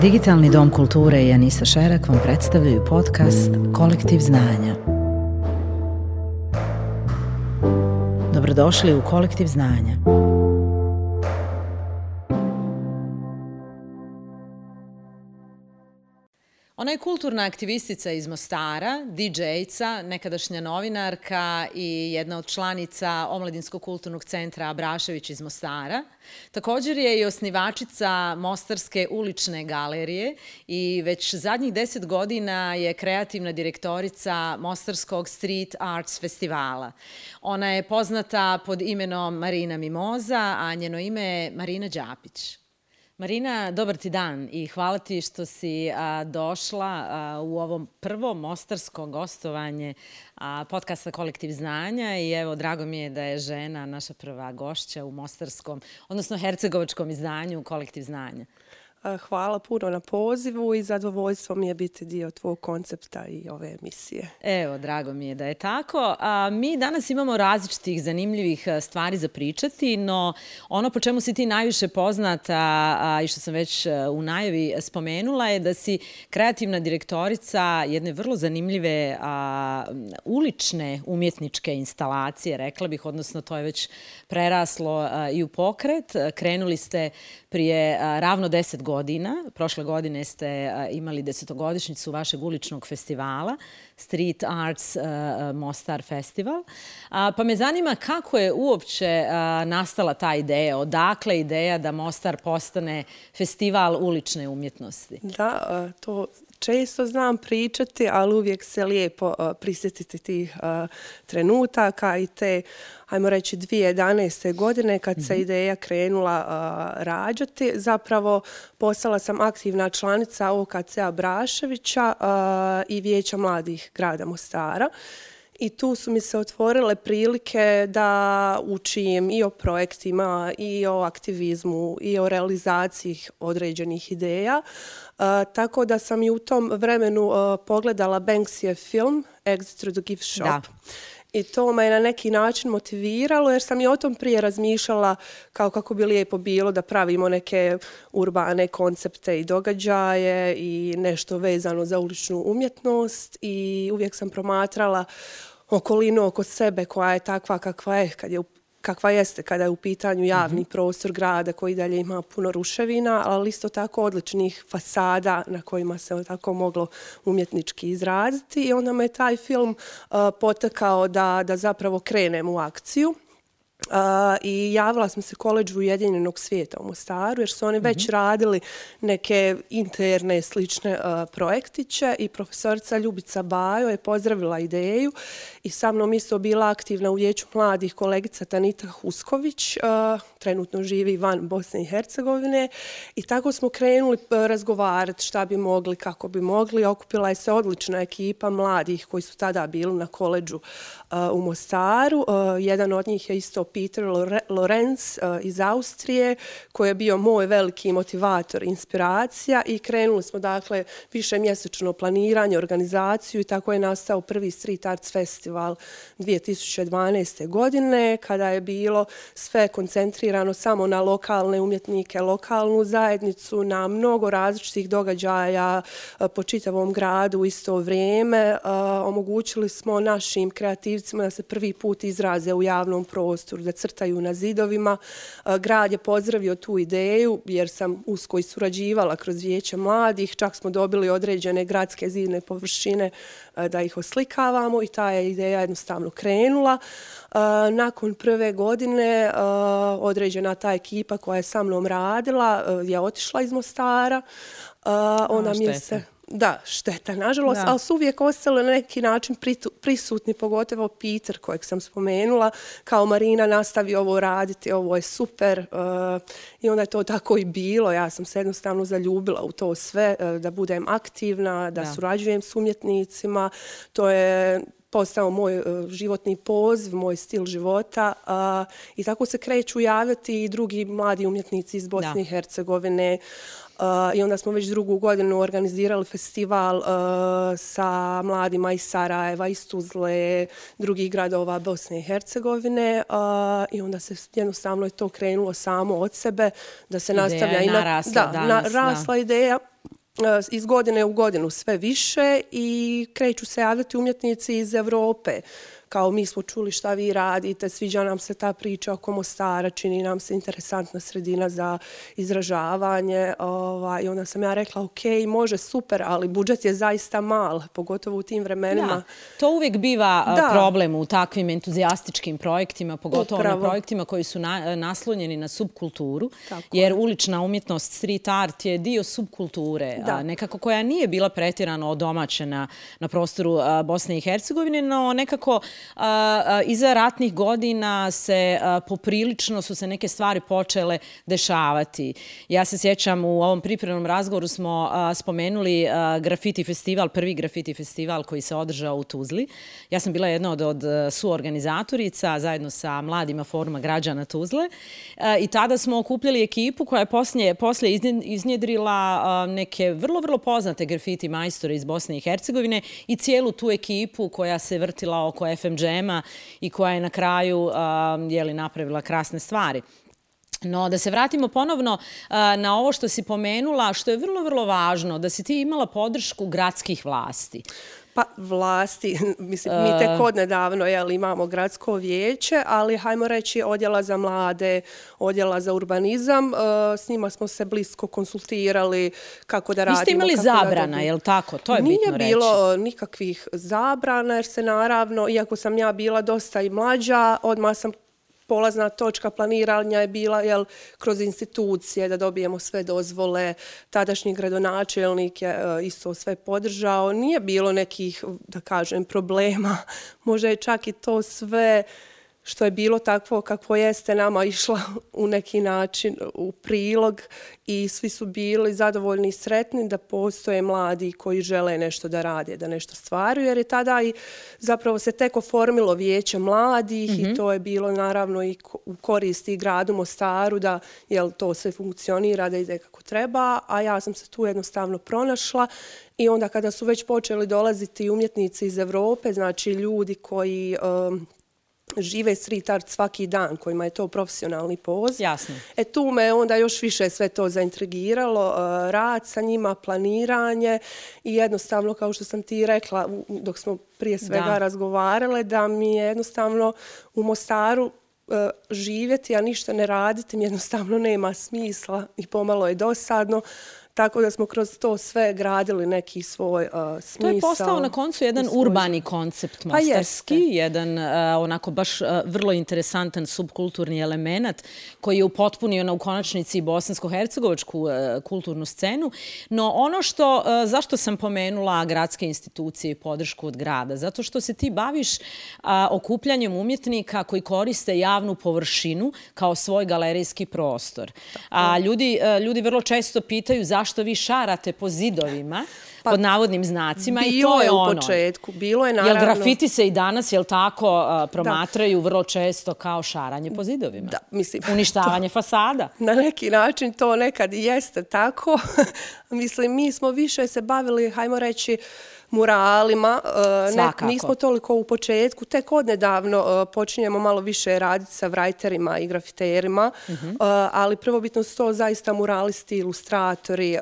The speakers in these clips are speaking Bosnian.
Digitalni dom kulture i Anisa Šerak vam predstavljaju podcast Kolektiv znanja. Dobrodošli u Kolektiv znanja. Kulturna aktivistica iz Mostara, DJ-ca, nekadašnja novinarka i jedna od članica Omladinskog kulturnog centra Abrašević iz Mostara. Također je i osnivačica Mostarske ulične galerije i već zadnjih deset godina je kreativna direktorica Mostarskog Street Arts festivala. Ona je poznata pod imenom Marina Mimoza, a njeno ime je Marina Đapić. Marina, dobar ti dan i hvala ti što si došla u ovom prvom mostarsko gostovanje podcasta Kolektiv znanja i evo, drago mi je da je žena naša prva gošća u mostarskom, odnosno hercegovačkom izdanju Kolektiv znanja. Eh, hvala puno na pozivu i zadovoljstvo mi je biti dio tvog koncepta i ove emisije. Evo, drago mi je da je tako. A, mi danas imamo različitih zanimljivih eh, stvari za pričati, no ono po čemu si ti najviše poznata a, i što sam već eh, u najavi spomenula je da si kreativna direktorica jedne vrlo zanimljive a, ulične umjetničke instalacije, rekla bih, odnosno to je već preraslo a, i u pokret. Krenuli ste prije a, ravno deset godina godina. Prošle godine ste eh, imali desetogodišnicu vašeg uličnog festivala, Street Arts eh, Mostar Festival. Pa me zanima kako je uopće eh, nastala ta ideja, odakle ideja da Mostar postane festival ulične umjetnosti? Da, to često znam pričati, ali uvijek se lijepo prisjetiti tih trenutaka i te ajmo reći, 2011. godine kad se mhm. ideja krenula uh, rađati. Zapravo postala sam aktivna članica OKC-a Braševića uh, i Vijeća mladih grada Mostara. I tu su mi se otvorile prilike da učim i o projektima, i o aktivizmu, i o realizaciji određenih ideja. Uh, tako da sam i u tom vremenu uh, pogledala Banksy film Exit through the Gift Shop. Da. I to me je na neki način motiviralo jer sam i o tom prije razmišljala kao kako bi lijepo bilo da pravimo neke urbane koncepte i događaje i nešto vezano za uličnu umjetnost i uvijek sam promatrala okolinu oko sebe koja je takva kakva je kad je u kakva jeste kada je u pitanju javni mm -hmm. prostor grada koji dalje ima puno ruševina, ali isto tako odličnih fasada na kojima se tako moglo umjetnički izraziti. I onda me taj film uh, potekao da, da zapravo krenem u akciju. Uh, I javila sam se koleđu Ujedinjenog svijeta u Mostaru, jer su oni već mm -hmm. radili neke interne slične uh, projektiće i profesorica Ljubica Bajo je pozdravila ideju i sa mnom isto bila aktivna u vijeću mladih kolegica Tanita Husković, uh, trenutno živi van Bosne i Hercegovine i tako smo krenuli razgovarati šta bi mogli, kako bi mogli. Okupila je se odlična ekipa mladih koji su tada bili na koleđu u Mostaru. Jedan od njih je isto Peter Lorenz eh, iz Austrije, koji je bio moj veliki motivator, inspiracija i krenuli smo dakle više mjesečno planiranje, organizaciju i tako je nastao prvi Street Arts Festival 2012. godine, kada je bilo sve koncentrirano samo na lokalne umjetnike, lokalnu zajednicu, na mnogo različitih događaja eh, po čitavom gradu u isto vrijeme. Eh, omogućili smo našim kreativcima da se prvi put izraze u javnom prostoru da crtaju na zidovima. Grad je pozdravio tu ideju jer sam usko i surađivala kroz vijeće mladih. Čak smo dobili određene gradske zidne površine da ih oslikavamo i ta je ideja jednostavno krenula. Nakon prve godine određena ta ekipa koja je sa mnom radila je otišla iz Mostara. Ona mi je se... Da, šteta, nažalost, da. ali su uvijek ostale na neki način prisutni, pogotovo Peter kojeg sam spomenula, kao Marina nastavi ovo raditi, ovo je super uh, i onda je to tako i bilo. Ja sam se jednostavno zaljubila u to sve, uh, da budem aktivna, da, da. surađujem s umjetnicima. To je postao moj uh, životni poziv, moj stil života uh, i tako se kreću javljati i drugi mladi umjetnici iz Bosne i Hercegovine. Uh, I onda smo već drugu godinu organizirali festival uh, sa mladima iz Sarajeva, iz Tuzle, drugih gradova Bosne i Hercegovine. Uh, I onda se jednostavno je to krenulo samo od sebe da se ideja nastavlja. Ideja je narasla da, danas. Na, rasla da. ideja iz godine u godinu sve više i kreću se javljati umjetnici iz Evrope kao mi smo čuli šta vi radite, sviđa nam se ta priča oko Mostara, čini nam se interesantna sredina za izražavanje. Ovaj, I onda sam ja rekla, ok, može, super, ali budžet je zaista mal, pogotovo u tim vremenima. Da, to uvijek biva da. problem u takvim entuzijastičkim projektima, pogotovo Upravo. na projektima koji su na, naslonjeni na subkulturu, Tako jer je. ulična umjetnost, street art je dio subkulture, da. nekako koja nije bila pretjerano odomaćena na prostoru Bosne i Hercegovine, no nekako iza ratnih godina se poprilično su se neke stvari počele dešavati. Ja se sjećam u ovom pripremnom razgovoru smo spomenuli grafiti festival, prvi grafiti festival koji se održao u Tuzli. Ja sam bila jedna od, od suorganizatorica zajedno sa mladima foruma građana Tuzle i tada smo okupljali ekipu koja je poslije, poslije iznjedrila neke vrlo, vrlo poznate grafiti majstore iz Bosne i Hercegovine i cijelu tu ekipu koja se vrtila oko FM putem Džema i koja je na kraju jeli, napravila krasne stvari. No, da se vratimo ponovno na ovo što si pomenula, što je vrlo, vrlo važno, da si ti imala podršku gradskih vlasti. Pa vlasti, mislim, mi tek od nedavno jel, imamo gradsko vijeće, ali hajmo reći odjela za mlade, odjela za urbanizam, s njima smo se blisko konsultirali kako da radimo. Niste imali zabrana, je li tako? To je Nije bitno reći. Nije bilo nikakvih zabrana, jer se naravno, iako sam ja bila dosta i mlađa, odmah sam polazna točka planiranja je bila jel, kroz institucije da dobijemo sve dozvole. Tadašnji gradonačelnik je e, isto sve podržao. Nije bilo nekih, da kažem, problema. Možda je čak i to sve što je bilo takvo kako jeste nama išla u neki način u prilog i svi su bili zadovoljni i sretni da postoje mladi koji žele nešto da rade, da nešto stvaruju, jer je tada i zapravo se tek oformilo vijeće mladih mm -hmm. i mhm. to je bilo naravno i u koristi gradu Mostaru da jel, to sve funkcionira, da ide kako treba, a ja sam se tu jednostavno pronašla i onda kada su već počeli dolaziti umjetnici iz Evrope, znači ljudi koji um, žive street art svaki dan, kojima je to profesionalni poz. Jasno. E tu me onda još više sve to zaintrigiralo, uh, rad sa njima, planiranje i jednostavno, kao što sam ti rekla, dok smo prije svega da. razgovarale, da mi je jednostavno u Mostaru uh, živjeti, a ništa ne raditi, mi jednostavno nema smisla i pomalo je dosadno. Tako da smo kroz to sve gradili neki svoj uh, smisao. To je postao na koncu jedan svoj... urbani koncept mostarski, pa jedan uh, onako baš uh, vrlo interesantan subkulturni element koji je upotpunio na ukonačnici bosansko-hercegovačku uh, kulturnu scenu. No ono što, uh, zašto sam pomenula gradske institucije i podršku od grada? Zato što se ti baviš uh, okupljanjem umjetnika koji koriste javnu površinu kao svoj galerijski prostor. A ljudi, uh, ljudi vrlo često pitaju zašto zašto vi šarate po zidovima, pa, pod navodnim znacima i to je ono. u početku, bilo je naravno... Jel grafiti se i danas, jel tako, promatraju vrlo često kao šaranje po zidovima? Da, mislim... Uništavanje fasada? Na neki način to nekad jeste tako. mislim, mi smo više se bavili, hajmo reći, muralima. E, Svakako. Ne, nismo toliko u početku, tek odnedavno e, počinjemo malo više raditi sa vrajterima i grafiterima, uh mhm. -huh. E, ali prvobitno su to zaista muralisti, ilustratori,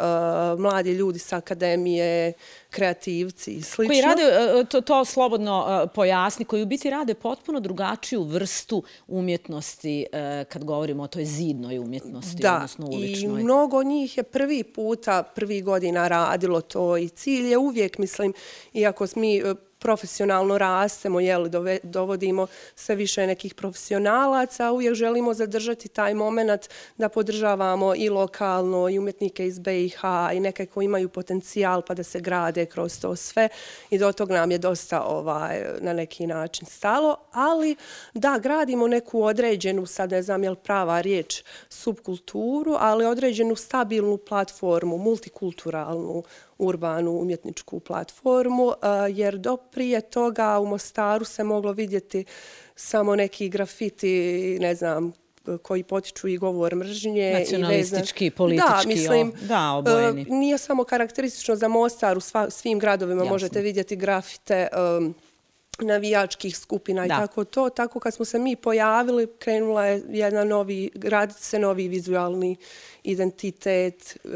mladi ljudi sa akademije, kreativci i slično. Koji rade, e, to, to slobodno e, pojasni, koji u biti rade potpuno drugačiju vrstu umjetnosti e, kad govorimo o toj zidnoj umjetnosti, da, odnosno uličnoj. Da, i mnogo njih je prvi puta, prvi godina radilo to i cilj je uvijek, mislim, iako mi profesionalno rastemo, jel, dovodimo sve više nekih profesionalaca, uvijek želimo zadržati taj moment da podržavamo i lokalno i umjetnike iz BiH i neke koji imaju potencijal pa da se grade kroz to sve. I do tog nam je dosta ovaj, na neki način stalo, ali da gradimo neku određenu, sad ne znam je li prava riječ, subkulturu, ali određenu stabilnu platformu, multikulturalnu, urbanu umjetničku platformu, jer do prije toga u Mostaru se moglo vidjeti samo neki grafiti, ne znam, koji potiču i govor mržnje. Nacionalistički, i politički. Da, mislim, da, obojeni. Nije samo karakteristično za Mostar, u svim gradovima Jasno. možete vidjeti grafite um, navijačkih skupina i tako to. Tako kad smo se mi pojavili, krenula je jedna novi, raditi se novi vizualni identitet, e,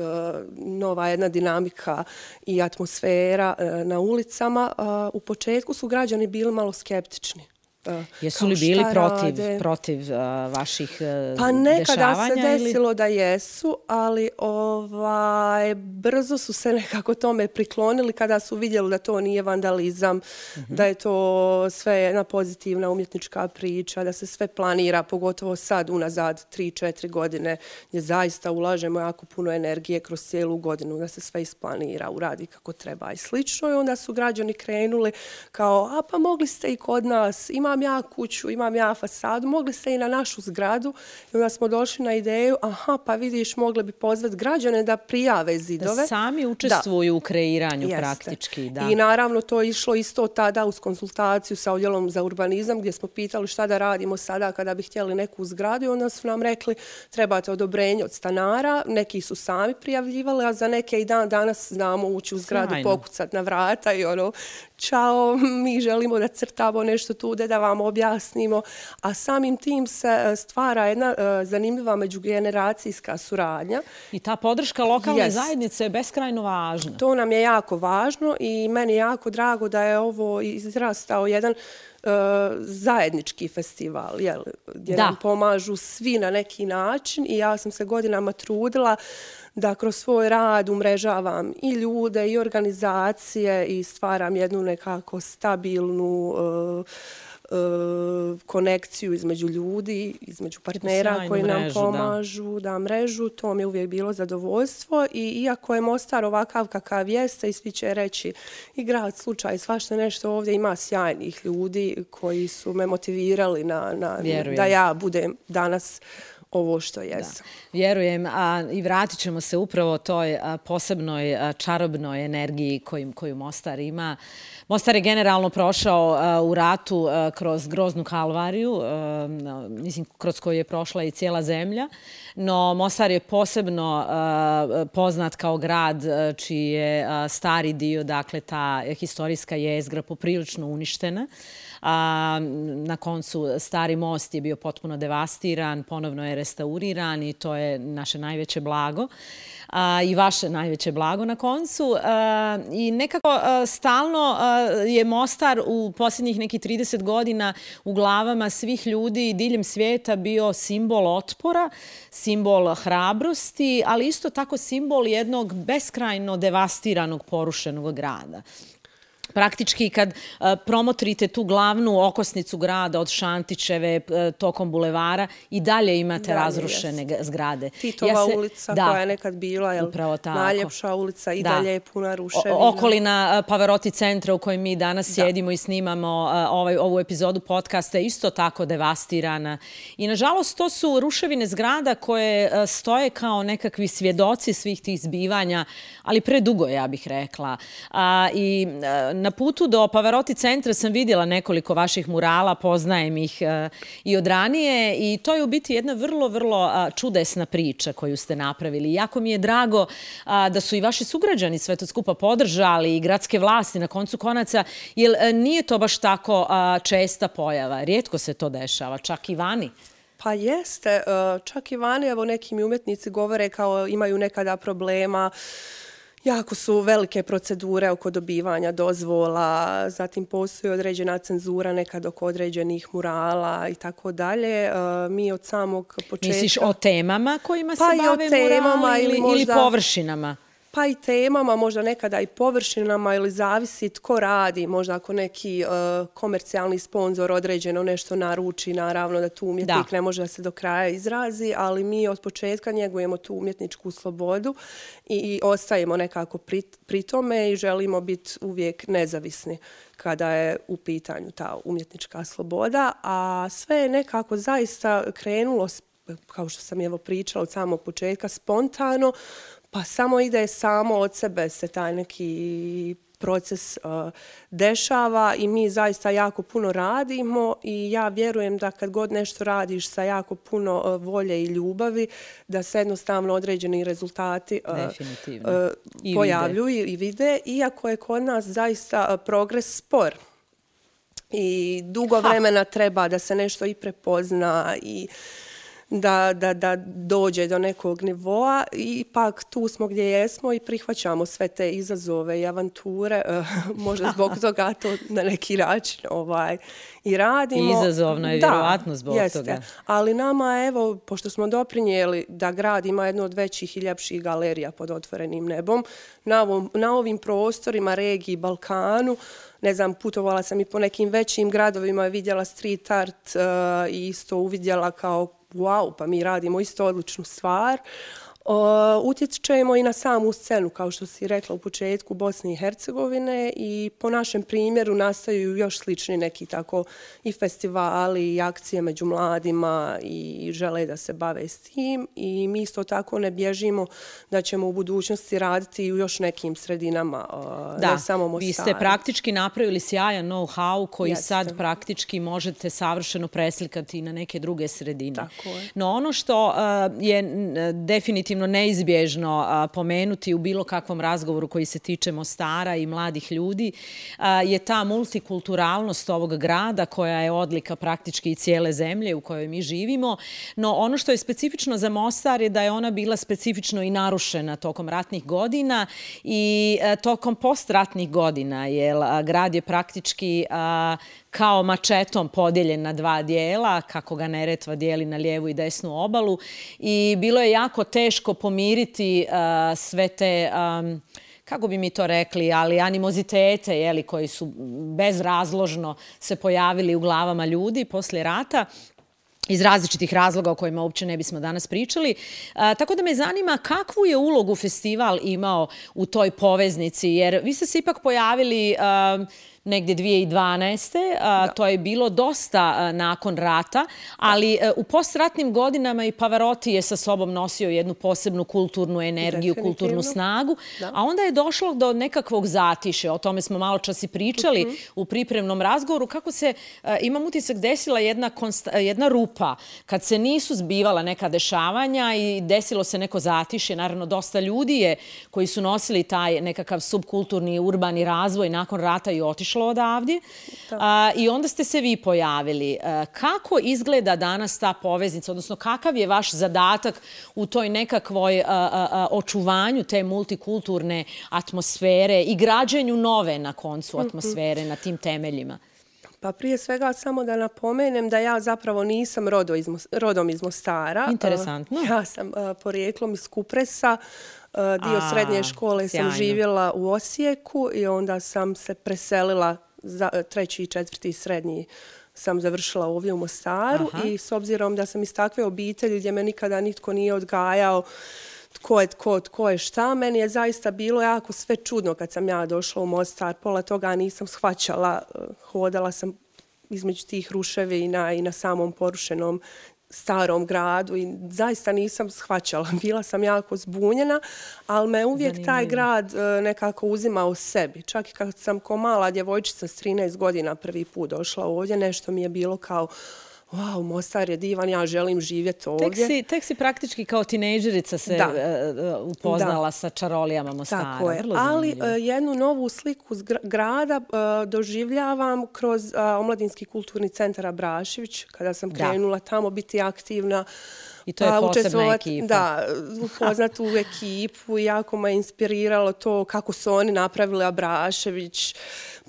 nova jedna dinamika i atmosfera e, na ulicama. U početku su građani bili malo skeptični. Uh, jesu li bili protiv, protiv uh, vaših uh, Pa nekada se desilo ili... da jesu, ali ovaj, brzo su se nekako tome priklonili kada su vidjeli da to nije vandalizam, uh mhm. -huh. da je to sve jedna pozitivna umjetnička priča, da se sve planira, pogotovo sad unazad 3-4 godine, gdje zaista ulažemo jako puno energije kroz cijelu godinu, da se sve isplanira, uradi kako treba i slično. I onda su građani krenuli kao, a pa mogli ste i kod nas, ima imam ja kuću, imam ja fasadu, mogli ste i na našu zgradu. I onda smo došli na ideju, aha, pa vidiš, mogli bi pozvati građane da prijave zidove. Da sami učestvuju da. u kreiranju Jeste. praktički. Da. I naravno to je išlo isto tada uz konsultaciju sa odjelom za urbanizam gdje smo pitali šta da radimo sada kada bi htjeli neku zgradu i onda su nam rekli trebate odobrenje od stanara, neki su sami prijavljivali, a za neke i dan danas znamo ući u zgradu, Sjajno. pokucat na vrata i ono, čao, mi želimo da crtamo nešto tu, da vam objasnimo, a samim tim se e, stvara jedna uh, zanimljiva međugeneracijska suradnja. I ta podrška lokalne yes. zajednice je beskrajno važna. To nam je jako važno i meni je jako drago da je ovo izrastao jedan uh, zajednički festival, jel, gdje da. nam pomažu svi na neki način i ja sam se godinama trudila da kroz svoj rad umrežavam i ljude i organizacije i stvaram jednu nekako stabilnu uh, uh, konekciju između ljudi, između partnera Sjajnu koji nam pomažu da. da mrežu. To mi je uvijek bilo zadovoljstvo i iako je Mostar ovakav kakav jeste i svi će reći i grad slučaj, svašta nešto ovdje ima sjajnih ljudi koji su me motivirali na, na, da ja budem danas ovo što jesam. Vjerujem a, i vratit ćemo se upravo toj a, posebnoj a, čarobnoj energiji koju, koju Mostar ima. Mostar je generalno prošao e, u ratu e, kroz groznu kalvariju, e, mislim, kroz koju je prošla i cijela zemlja, no Mostar je posebno poznat kao grad čiji je stari dio, dakle ta historijska jezgra poprilično uništena. A, na koncu stari most je bio potpuno devastiran, ponovno je restauriran i to je naše najveće blago a, i vaše najveće blago na koncu. A, I nekako stalno je Mostar u posljednjih nekih 30 godina u glavama svih ljudi diljem svijeta bio simbol otpora, simbol hrabrosti, ali isto tako simbol jednog beskrajno devastiranog, porušenog grada praktički kad uh, promotrite tu glavnu okosnicu grada od Šantićeve uh, tokom bulevara i dalje imate dalje, razrušene zgrade. Titova ja se, ulica da, koja je nekad bila jel, najljepša ulica i da. dalje je puna ruševina. O, okolina uh, Pavaroti centra u kojem mi danas da. sjedimo i snimamo ovaj, ovu epizodu podcasta je isto tako devastirana. I nažalost to su ruševine zgrada koje stoje kao nekakvi svjedoci svih tih zbivanja, ali predugo ja bih rekla. Uh, I na putu do Pavaroti centra sam vidjela nekoliko vaših murala, poznajem ih e, i od ranije i to je u biti jedna vrlo, vrlo čudesna priča koju ste napravili. Jako mi je drago da su i vaši sugrađani sve to skupa podržali i gradske vlasti na koncu konaca, jer e, nije to baš tako česta pojava. Rijetko se to dešava, čak i vani. Pa jeste, e, čak i vani, evo neki mi govore kao imaju nekada problema Jako su velike procedure oko dobivanja dozvola, zatim postoji određena cenzura nekad oko određenih murala i tako dalje. E, mi od samog početka... Misliš o temama kojima pa se bave murali ili, možda... ili površinama? Pa i temama, možda nekada i površinama ili zavisi tko radi, možda ako neki uh, komercijalni sponsor određeno nešto naruči, naravno da tu umjetnik da. ne može da se do kraja izrazi, ali mi od početka njegujemo tu umjetničku slobodu i, i ostajemo nekako pri, pri tome i želimo biti uvijek nezavisni kada je u pitanju ta umjetnička sloboda, a sve je nekako zaista krenulo kao što sam evo pričala od samog početka, spontano, pa samo ide samo od sebe se taj neki proces uh, dešava i mi zaista jako puno radimo i ja vjerujem da kad god nešto radiš sa jako puno uh, volje i ljubavi, da se jednostavno određeni rezultati uh, uh, pojavljuju i vide, iako je kod nas zaista uh, progres spor. I dugo vremena treba da se nešto i prepozna i da, da, da dođe do nekog nivoa i ipak tu smo gdje jesmo i prihvaćamo sve te izazove i avanture. Možda zbog toga to na neki način ovaj, i radimo. Izazovno je vjerovatno zbog jeste. toga. Ali nama, evo, pošto smo doprinijeli da grad ima jednu od većih i ljepših galerija pod otvorenim nebom, na, ovom, na ovim prostorima, regiji, Balkanu, ne znam, putovala sam i po nekim većim gradovima, vidjela street art uh, i isto uvidjela kao wow, pa mi radimo isto odličnu stvar. Utječemo i na samu scenu, kao što si rekla u početku, Bosne i Hercegovine i po našem primjeru nastaju još slični neki tako i festivali i akcije među mladima i žele da se bave s tim i mi isto tako ne bježimo da ćemo u budućnosti raditi u još nekim sredinama, da, ne samo Mostaru. Vi ste praktički napravili sjajan know-how koji Jeste. sad praktički možete savršeno preslikati na neke druge sredine. Tako je. No ono što je definitivno definitivno neizbježno pomenuti u bilo kakvom razgovoru koji se tiče Mostara i mladih ljudi je ta multikulturalnost ovog grada koja je odlika praktički i cijele zemlje u kojoj mi živimo. No ono što je specifično za Mostar je da je ona bila specifično i narušena tokom ratnih godina i e, tokom postratnih godina, jer grad je praktički kao mačetom podijeljen na dva dijela, kako ga Neretva dijeli na lijevu i desnu obalu. I bilo je jako teško pomiriti uh, sve te... Um, kako bi mi to rekli, ali animozitete jeli, koji su bezrazložno se pojavili u glavama ljudi poslije rata iz različitih razloga o kojima uopće ne bismo danas pričali. A, tako da me zanima kakvu je ulogu festival imao u toj poveznici, jer vi ste se ipak pojavili... A, negdje 2012. To je bilo dosta nakon rata, ali e, u postratnim godinama i Pavarotti je sa sobom nosio jednu posebnu kulturnu energiju, kulturnu snagu, a onda je došlo do nekakvog zatiše, o tome smo malo čas i pričali mhm. u pripremnom razgovoru, kako se, e, imam utisak, desila jedna, jedna rupa, kad se nisu zbivala neka dešavanja i desilo se neko zatiše, naravno dosta ljudi je koji su nosili taj nekakav subkulturni urbani razvoj nakon rata i otišli otišlo odavdje i onda ste se vi pojavili. Kako izgleda danas ta poveznica, odnosno kakav je vaš zadatak u toj nekakvoj očuvanju te multikulturne atmosfere i građenju nove na koncu mhm. atmosfere na tim temeljima? Pa prije svega samo da napomenem da ja zapravo nisam rodo iz, rodom iz Mostara. Interesantno. Ja sam uh, porijeklom iz Kupresa. Dio A, srednje škole sjajno. sam živjela u Osijeku i onda sam se preselila za treći i četvrti srednji sam završila ovdje u Mostaru Aha. i s obzirom da sam iz takve obitelji gdje me nikada nitko nije odgajao tko je tko, tko je šta, meni je zaista bilo jako sve čudno kad sam ja došla u Mostar. Pola toga nisam shvaćala, eh, hodala sam između tih ruševina i na samom porušenom starom gradu i zaista nisam shvaćala. Bila sam jako zbunjena, ali me uvijek Zanimljivo. taj grad e, nekako uzima u sebi. Čak i kad sam ko mala djevojčica s 13 godina prvi put došla ovdje, nešto mi je bilo kao wow, Mostar je divan, ja želim živjeti ovdje. Tek si, tek si praktički kao tinejdžerica se da. Uh, upoznala da. sa čarolijama Mostara. Tako je, ali uh, jednu novu sliku grada uh, doživljavam kroz uh, Omladinski kulturni centar Abrašević, kada sam krenula da. tamo biti aktivna. I to je pa, posebna ekipa. Da, upoznat u ekipu, jako me inspiriralo to kako su oni napravili Abrašević.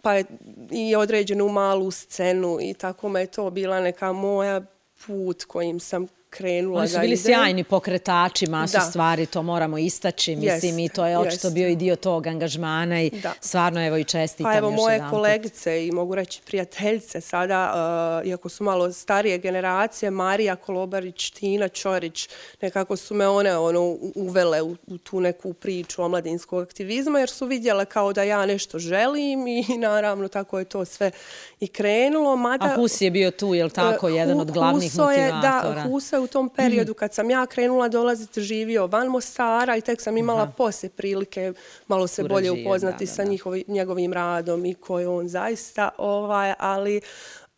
Pa je i određenu malu scenu i tako me je to bila neka moja put kojim sam krenula Oni su bili sjajni pokretači, masu stvari, to moramo istaći. Mislim, i to je očito bio i dio tog angažmana i stvarno, evo, i čestitam Pa evo, moje kolegice i mogu reći prijateljice sada, uh, iako su malo starije generacije, Marija Kolobarić, Tina Ćorić, nekako su me one ono, uvele u, tu neku priču omladinskog aktivizma, jer su vidjele kao da ja nešto želim i naravno tako je to sve i krenulo. Mada, A Hus je bio tu, je li tako, uh, jedan od glavnih Huso motivatora? Je, da, Huso u tom periodu kad sam ja krenula dolaziti živio van Mostara i tek sam imala poslije prilike malo se bolje upoznati sa njihovi, njegovim radom i ko je on zaista. Ovaj, ali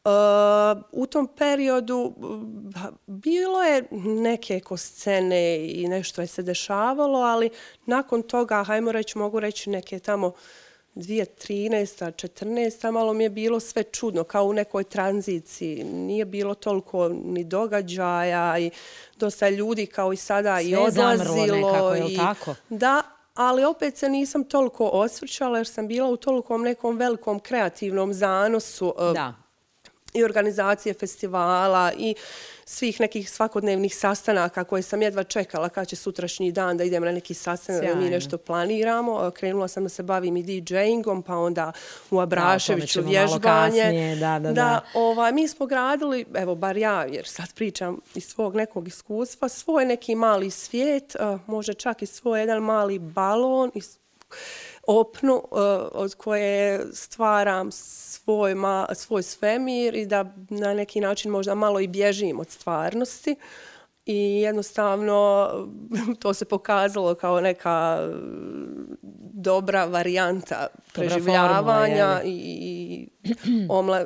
uh, u tom periodu bilo je neke eko scene i nešto je se dešavalo, ali nakon toga, hajmo reći, mogu reći neke tamo 2013. 14. malo mi je bilo sve čudno, kao u nekoj tranziciji. Nije bilo toliko ni događaja i dosta ljudi kao i sada sve i odlazilo. Sve zamrlo nekako, je li tako? Da, ali opet se nisam toliko osvrćala jer sam bila u tolikom nekom velikom kreativnom zanosu. Eh, da. I organizacije festivala i svih nekih svakodnevnih sastanaka koje sam jedva čekala kad će sutrašnji dan da idem na neki sastanak da mi nešto planiramo. Krenula sam da se bavim i DJ-ingom, pa onda u Abraševiću da, vježbanje. Da, da, da. da ovaj, mi smo gradili, evo bar ja, jer sad pričam iz svog nekog iskustva, svoj neki mali svijet, može čak i svoj jedan mali balon, opnu uh, od koje stvaram svoj, ma, svoj svemir i da na neki način možda malo i bježim od stvarnosti. I jednostavno to se pokazalo kao neka dobra varijanta preživljavanja i omla,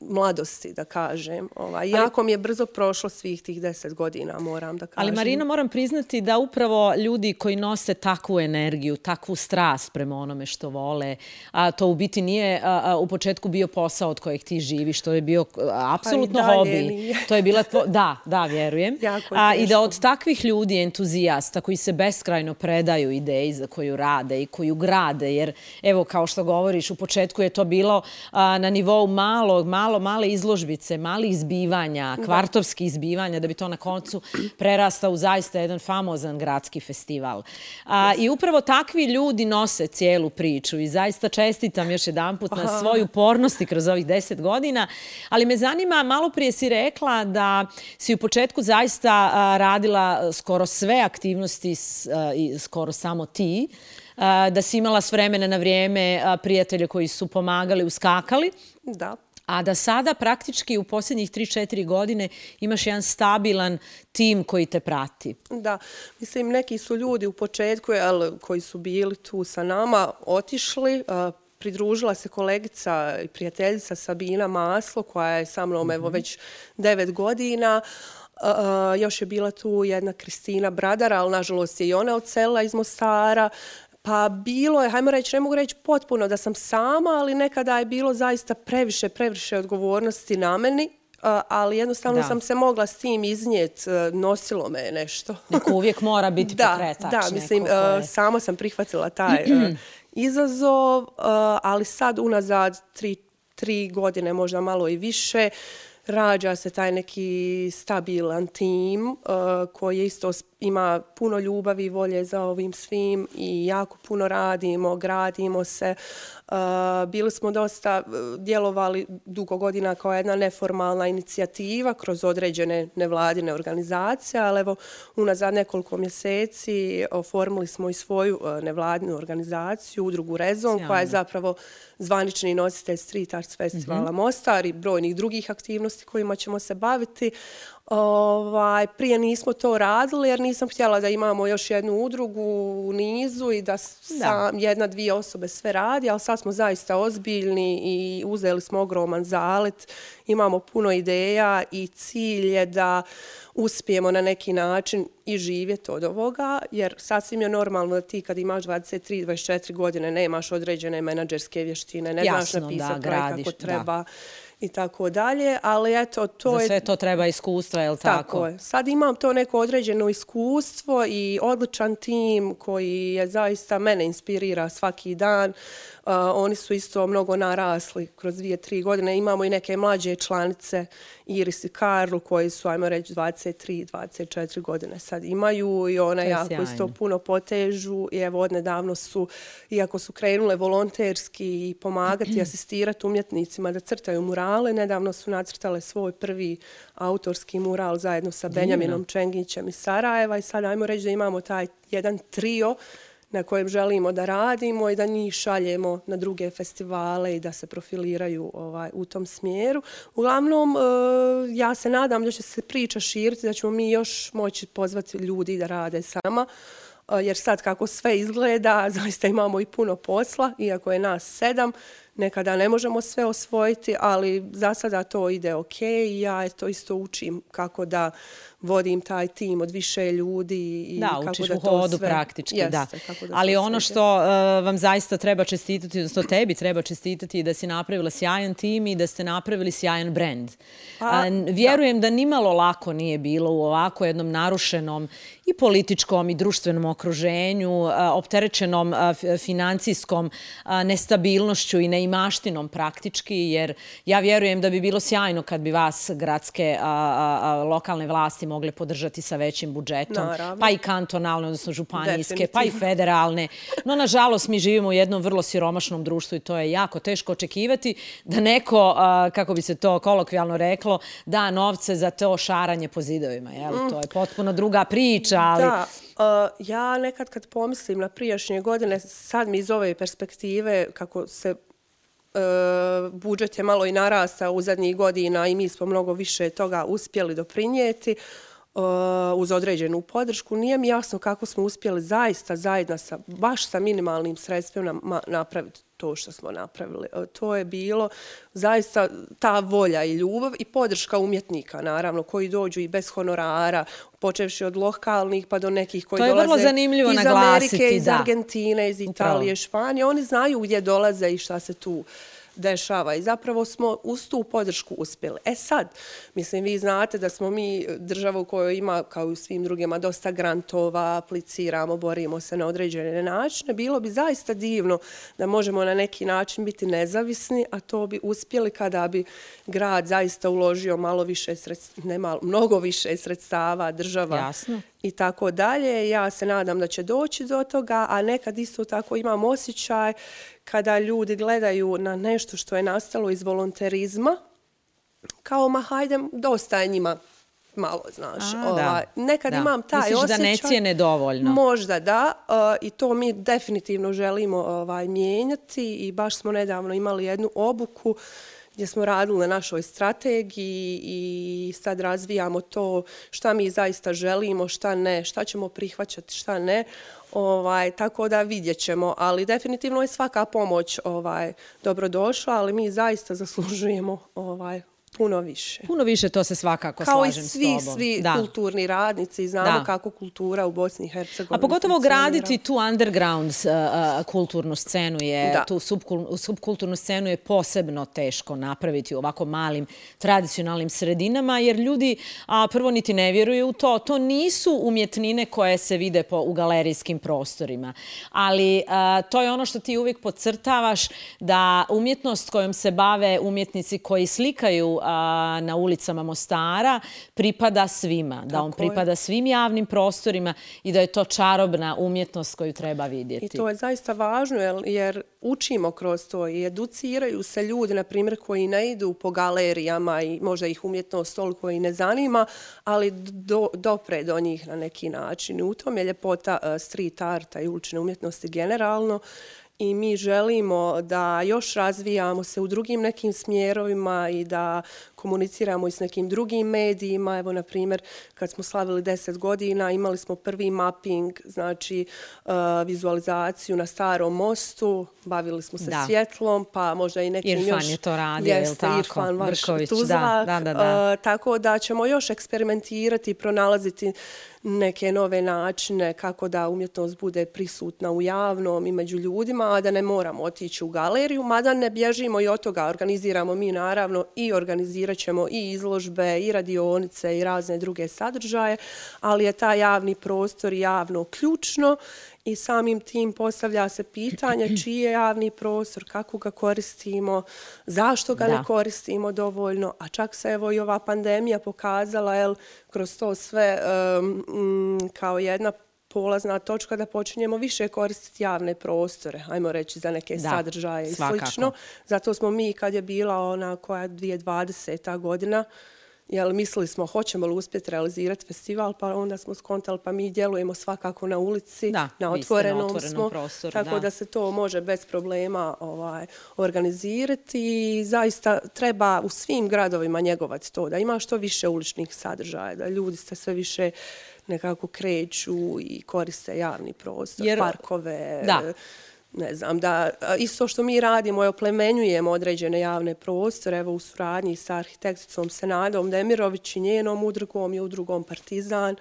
mladosti, da kažem. Ovaj, jako mi je brzo prošlo svih tih deset godina, moram da kažem. Ali Marino, moram priznati da upravo ljudi koji nose takvu energiju, takvu strast prema onome što vole, a to u biti nije a, a, u početku bio posao od kojeg ti živiš, to je bio apsolutno pa hobi. To je bila tvo... Da, da, vjerujem. a, I da od takvih ljudi, entuzijasta, koji se beskrajno predaju ideji za koju rade i koju grade, jer evo, kao što govoriš, u početku je to bilo na nivou malo, malo, male izložbice, mali izbivanja, kvartovski izbivanja, da bi to na koncu prerasta u zaista jedan famozan gradski festival. A, I upravo takvi ljudi nose cijelu priču i zaista čestitam još jedan put na svoju pornosti kroz ovih deset godina. Ali me zanima, malo prije si rekla da si u početku zaista radila skoro sve aktivnosti i skoro samo ti da si imala s vremena na vrijeme prijatelje koji su pomagali, uskakali. Da. A da sada praktički u posljednjih 3-4 godine imaš jedan stabilan tim koji te prati. Da, mislim neki su ljudi u početku jel, koji su bili tu sa nama otišli, pridružila se kolegica i prijateljica Sabina Maslo koja je sa mnom evo mhm. već 9 godina. Uh, još je bila tu jedna Kristina Bradara, ali nažalost je i ona odselila iz Mostara. Pa bilo je, hajmo reći, ne mogu reći potpuno da sam sama, ali nekada je bilo zaista previše, previše odgovornosti na meni, ali jednostavno da. sam se mogla s tim iznijet, e, nosilo me nešto. Neko uvijek mora biti da, pokretač. Da, mislim, je... sama sam prihvatila taj e, izazov, e, ali sad unazad tri, tri godine, možda malo i više, rađa se taj neki stabilan tim uh, koji isto ima puno ljubavi i volje za ovim svim i jako puno radimo, gradimo se. Uh, bili smo dosta uh, djelovali dugo godina kao jedna neformalna inicijativa kroz određene nevladine organizacije, ali evo unazad nekoliko mjeseci oformili smo i svoju uh, nevladinu organizaciju, udrugu Rezon, Sjavno. koja je zapravo zvanični nositelj Street Arts Festivala mm -hmm. Mostar i brojnih drugih aktivnosti kojima ćemo se baviti. Ovaj, prije nismo to radili jer nisam htjela da imamo još jednu udrugu u nizu i da, sam jedna, dvije osobe sve radi, ali sad smo zaista ozbiljni i uzeli smo ogroman zalet. Imamo puno ideja i cilj je da uspijemo na neki način i živjeti od ovoga, jer sasvim je normalno da ti kad imaš 23-24 godine nemaš određene menadžerske vještine, ne Jasno, znaš napisati kako treba. Da i tako dalje, ali eto, to je... Za sve to treba iskustva, je li tako? Tako je. Sad imam to neko određeno iskustvo i odličan tim koji je zaista mene inspirira svaki dan. Uh, oni su isto mnogo narasli kroz dvije, tri godine. Imamo i neke mlađe članice, Iris i Karl, koji su, ajmo reći, 23, 24 godine sad imaju i one jako isto puno potežu. I evo, odnedavno su, iako su krenule volonterski i pomagati, asistirati umjetnicima da crtaju murale, nedavno su nacrtale svoj prvi autorski mural zajedno sa Benjaminom Čengićem iz Sarajeva. I sad, ajmo reći da imamo taj jedan trio na kojem želimo da radimo i da njih šaljemo na druge festivale i da se profiliraju ovaj u tom smjeru. Uglavnom, e, ja se nadam da će se priča širiti, da ćemo mi još moći pozvati ljudi da rade sama, e, jer sad kako sve izgleda, zaista imamo i puno posla, iako je nas sedam, nekada ne možemo sve osvojiti, ali za sada to ide ok i ja to isto učim kako da vodim taj tim od više ljudi i da, kako učiš da u hodu sve, praktički, jeste, da. Kako da Ali ono što uh, vam zaista treba čestitati, odnosno tebi treba čestitati da si napravila sjajan tim i da ste napravili sjajan brand. A, vjerujem da. da nimalo lako nije bilo u ovako jednom narušenom i političkom i društvenom okruženju, opterećenom financijskom nestabilnošću i neimaštinom praktički, jer ja vjerujem da bi bilo sjajno kad bi vas gradske lokalne vlasti mogle podržati sa većim budžetom, pa i kantonalne, odnosno županijske, pa i federalne. No, nažalost, mi živimo u jednom vrlo siromašnom društvu i to je jako teško očekivati da neko, kako bi se to kolokvijalno reklo, da novce za to šaranje po zidovima. To je potpuno druga priča, ali... Da, ja nekad kad pomislim na prijašnje godine, sad mi iz ove perspektive, kako se e, budžet je malo i narastao u zadnjih godina i mi smo mnogo više toga uspjeli doprinijeti e, uz određenu podršku. Nije mi jasno kako smo uspjeli zaista zajedno sa, baš sa minimalnim sredstvima napraviti to što smo napravili. To je bilo zaista ta volja i ljubav i podrška umjetnika, naravno, koji dođu i bez honorara, počevši od lokalnih pa do nekih koji dolaze iz Amerike, iz Argentine, iz Italije, Španije. Oni znaju gdje dolaze i šta se tu dešava i zapravo smo uz tu podršku uspjeli. E sad, mislim, vi znate da smo mi država u kojoj ima, kao i u svim drugima, dosta grantova, apliciramo, borimo se na određene načine. Bilo bi zaista divno da možemo na neki način biti nezavisni, a to bi uspjeli kada bi grad zaista uložio malo više sredstava, ne malo, mnogo više sredstava, država. Jasno i tako dalje. Ja se nadam da će doći do toga, a nekad isto tako imam osjećaj kada ljudi gledaju na nešto što je nastalo iz volonterizma, kao ma hajde, dosta je njima malo, znaš. A, ova, nekad imam taj Misliš osjećaj. Misliš da ne cijene dovoljno? Možda da. Uh, I to mi definitivno želimo ovaj, mijenjati i baš smo nedavno imali jednu obuku gdje smo radili na našoj strategiji i sad razvijamo to šta mi zaista želimo, šta ne, šta ćemo prihvaćati, šta ne. Ovaj, tako da vidjet ćemo, ali definitivno je svaka pomoć ovaj, dobrodošla, ali mi zaista zaslužujemo ovaj, puno više. Puno više, to se svakako Kao slažem s tobom. Kao i svi, svi kulturni radnici, znamo da. kako kultura u Bosni i Hercegovini. A pogotovo graditi tu underground uh, uh, kulturnu scenu je, da. tu subkul, subkulturnu scenu je posebno teško napraviti u ovako malim tradicionalnim sredinama, jer ljudi a, prvo niti ne vjeruju u to. To nisu umjetnine koje se vide po, u galerijskim prostorima. Ali a, to je ono što ti uvijek podcrtavaš, da umjetnost kojom se bave umjetnici koji slikaju a, na ulicama Mostara pripada svima. Da on pripada svim javnim prostorima i da je to čarobna umjetnost koju treba vidjeti. I to je zaista važno jer učimo kroz to i educiraju se ljudi, na primjer, koji ne idu po galerijama i možda ih umjetnost toliko i ne zanima, ali do, dopre do njih na neki način. U tom je ljepota street arta i ulične umjetnosti generalno i mi želimo da još razvijamo se u drugim nekim smjerovima i da komuniciramo i s nekim drugim medijima. Evo, na primjer, kad smo slavili 10 godina, imali smo prvi mapping, znači uh, vizualizaciju na starom mostu, bavili smo se da. svjetlom, pa možda i nekim Irfan još... je to radio, je li tako? Irfan, vaš Brković, tuzla. Da, da, da, da. Uh, tako da ćemo još eksperimentirati i pronalaziti neke nove načine kako da umjetnost bude prisutna u javnom i među ljudima, a da ne moramo otići u galeriju, mada ne bježimo i od toga. Organiziramo mi naravno i organizirat ćemo i izložbe, i radionice, i razne druge sadržaje, ali je ta javni prostor javno ključno i samim tim postavlja se pitanje čiji je javni prostor, kako ga koristimo, zašto ga da. ne koristimo dovoljno, a čak se evo i ova pandemija pokazala jel, kroz to sve um, kao jedna polazna točka da počinjemo više koristiti javne prostore, ajmo reći za neke da, sadržaje i slično. Zato smo mi kad je bila ona koja 2020. godina, jel, mislili smo hoćemo li uspjeti realizirati festival, pa onda smo skontali pa mi djelujemo svakako na ulici, da, na otvorenom, na otvorenom smo, prostoru. Tako da. da se to može bez problema ovaj, organizirati i zaista treba u svim gradovima njegovati to, da ima što više uličnih sadržaja, da ljudi se sve više nekako kreću i koriste javni prostor, Jer, parkove, da ne znam, da isto što mi radimo je oplemenjujemo određene javne prostore, evo u suradnji sa arhitekticom Senadom Demirović i njenom udrugom i udrugom Partizan,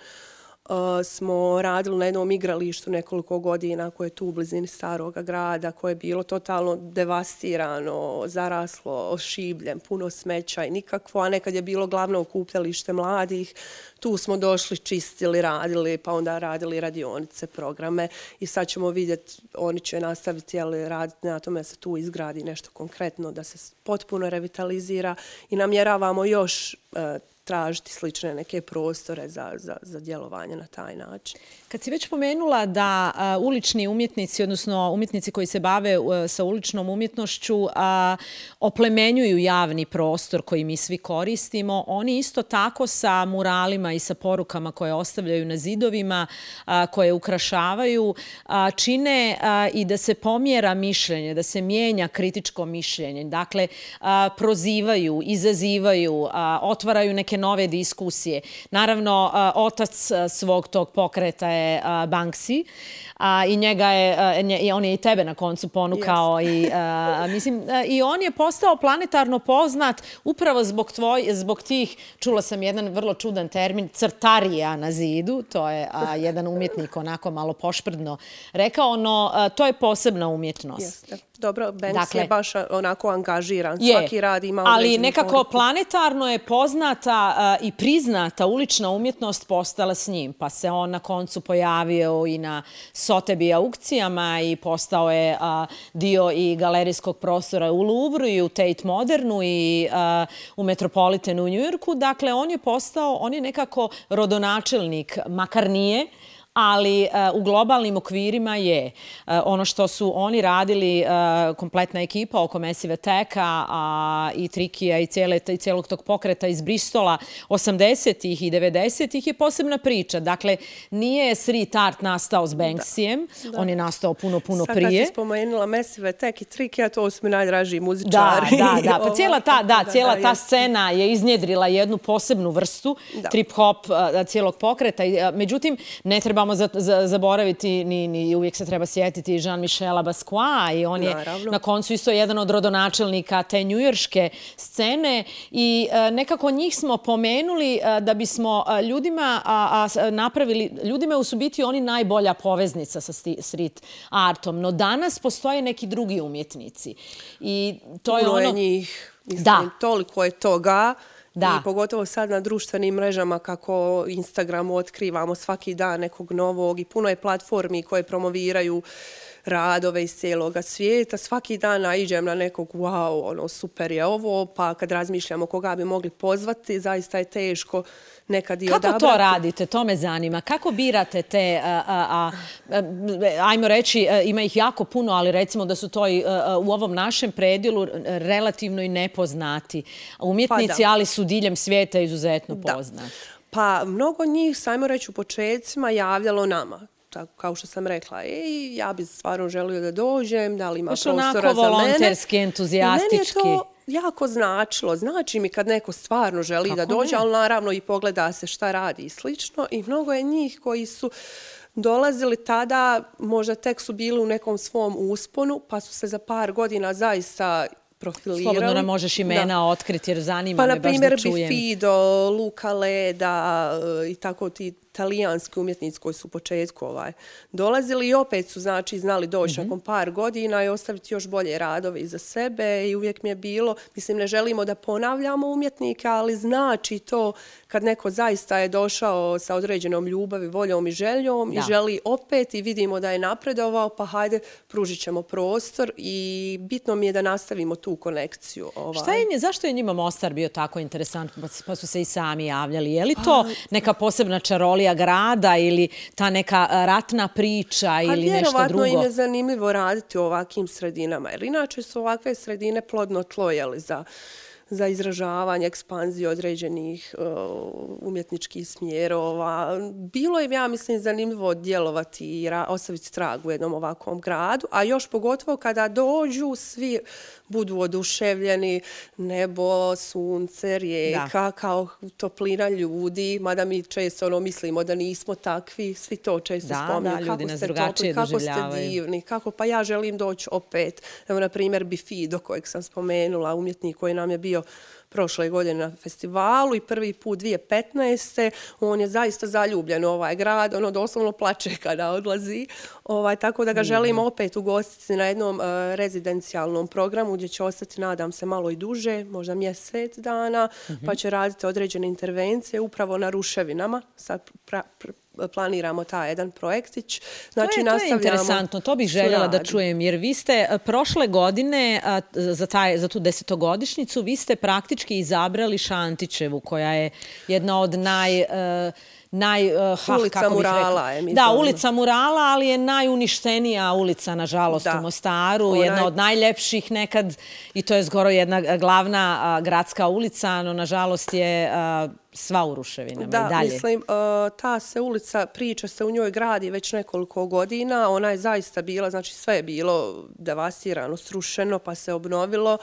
Eh, smo radili na jednom igralištu nekoliko godina koje je tu u blizini starog grada, koje je bilo totalno devastirano, zaraslo šibljem, puno smeća i nikakvo, a nekad je bilo glavno okupljalište mladih. Tu smo došli, čistili, radili, pa onda radili radionice, programe i sad ćemo vidjeti, oni će nastaviti ali raditi na tome da se tu izgradi nešto konkretno, da se potpuno revitalizira i namjeravamo još eh, tražiti slične neke prostore za, za, za djelovanje na taj način. Kad si već pomenula da a, ulični umjetnici, odnosno umjetnici koji se bave a, sa uličnom umjetnošću, a, oplemenjuju javni prostor koji mi svi koristimo, oni isto tako sa muralima i sa porukama koje ostavljaju na zidovima, a, koje ukrašavaju, a, čine a, i da se pomjera mišljenje, da se mijenja kritičko mišljenje. Dakle, a, prozivaju, izazivaju, a, otvaraju neke nove diskusije. Naravno, otac svog tog pokreta je Banksy i njega je, on je i tebe na koncu ponukao yes. i, mislim, i on je postao planetarno poznat upravo zbog, tvoj, zbog tih, čula sam jedan vrlo čudan termin, crtarija na zidu, to je jedan umjetnik onako malo pošprdno rekao, no a, to je posebna umjetnost. Jeste. Dobro, Banks dakle, je baš onako angažiran, je, svaki rad ima Ali nekako formu. planetarno je poznata uh, i priznata ulična umjetnost postala s njim, pa se on na koncu pojavio i na Sotebi aukcijama i postao je uh, dio i galerijskog prostora u Louvru i u Tate Modernu i uh, u Metropolitanu u Njujorku. Dakle, on je postao, on je nekako rodonačelnik, makar nije, ali uh, u globalnim okvirima je uh, ono što su oni radili, uh, kompletna ekipa oko Teka uh, i Trikija i, cijele, i cijelog tog pokreta iz Bristola 80-ih i 90-ih je posebna priča. Dakle, nije street art nastao s Banksijem, da, da. on je nastao puno, puno Sad prije. Sad kad si spomenula Mesive Tek i Trikija, to su mi najdraži muzičari. Da, da, da. Pa cijela ta, da, cijela ta scena je iznjedrila jednu posebnu vrstu trip-hop cijelog pokreta. Međutim, ne trebamo za, za, zaboraviti, ni, ni uvijek se treba sjetiti Jean-Michela Basquiat i on je Naravno. na koncu isto jedan od rodonačelnika te njujorške scene i uh, nekako njih smo pomenuli uh, da bismo uh, ljudima a, a, napravili, ljudima su biti oni najbolja poveznica sa street artom, no danas postoje neki drugi umjetnici i to je ono... Je njih. Mislim, da. toliko je toga. Da. I pogotovo sad na društvenim mrežama kako Instagramu otkrivamo svaki dan nekog novog i puno je platformi koje promoviraju radove iz cijeloga svijeta. Svaki dan naiđem na nekog, wow, ono, super je ovo, pa kad razmišljamo koga bi mogli pozvati, zaista je teško nekad i Kako odabrati. Kako to radite? To me zanima. Kako birate te, a, a, a, ajmo reći, ima ih jako puno, ali recimo da su to i a, u ovom našem predjelu relativno i nepoznati umjetnici, pa ali su diljem svijeta izuzetno poznati. Pa mnogo njih, sajmo reći u početcima, javljalo nama tako, kao što sam rekla, ej, ja bi stvarno želio da dođem, da li ima prostora za mene. onako volonterski, entuzijastički. I meni je to jako značilo. Znači mi kad neko stvarno želi kako da dođe, ali naravno i pogleda se šta radi i slično. I mnogo je njih koji su dolazili tada, možda tek su bili u nekom svom usponu, pa su se za par godina zaista profilirali. Slobodno nam možeš imena da. otkriti jer zanima pa, me baš da čujem. Pa, na primjer, Bifido, Luka Leda e, i tako ti italijanski umjetnici koji su u početku ovaj, dolazili i opet su znači znali doći mm -hmm. nakon par godina i ostaviti još bolje radove iza sebe i uvijek mi je bilo, mislim ne želimo da ponavljamo umjetnike, ali znači to kad neko zaista je došao sa određenom ljubavi, voljom i željom da. i želi opet i vidimo da je napredovao, pa hajde pružit ćemo prostor i bitno mi je da nastavimo tu konekciju. Ovaj. Šta je, zašto je njima Mostar bio tako interesantno, pa, su se i sami javljali? Je li to neka posebna čarolija istorija grada ili ta neka ratna priča ili nešto drugo. Pa vjerovatno im je zanimljivo raditi u ovakvim sredinama, jer inače su ovakve sredine plodno tlo jeli, za za izražavanje, ekspanziju određenih uh, umjetničkih smjerova. Bilo je, ja mislim, zanimljivo djelovati i ostaviti trag u jednom ovakvom gradu, a još pogotovo kada dođu svi budu oduševljeni, nebo, sunce, rijeka, da. kao toplina ljudi, mada mi često ono mislimo da nismo takvi, svi to često da, spominju. Da, ljudi kako nas drugačije topli, Kako ste divni, kako, pa ja želim doći opet. Evo, na primjer, Bifido kojeg sam spomenula, umjetnik koji nam je bio prošle godine na festivalu i prvi put 2015. On je zaista zaljubljen u ovaj grad, ono doslovno plače kada odlazi. Ovaj, tako da ga želim opet ugostiti na jednom uh, rezidencijalnom programu gdje će ostati, nadam se, malo i duže, možda mjesec dana, mm -hmm. pa će raditi određene intervencije upravo na ruševinama. Sad pra, pra, planiramo taj jedan projektić. Znači, to, je, to je interesantno, to bih željela da čujem, jer vi ste e, prošle godine, za, taj, za tu desetogodišnicu, vi ste praktički izabrali Šantićevu, koja je jedna od naj... Uh, naj... Uh, ha, ulica Murala je, mislim. Da, ulica Murala, ali je najuništenija ulica, nažalost, da. u Mostaru. Jedna od najljepših nekad, i to je zgoro jedna glavna uh, gradska ulica, no nažalost je uh, sva u ruševinama da, i dalje. Da, mislim, uh, ta se ulica, priča se u njoj gradi već nekoliko godina. Ona je zaista bila, znači sve je bilo devastirano, srušeno, pa se obnovilo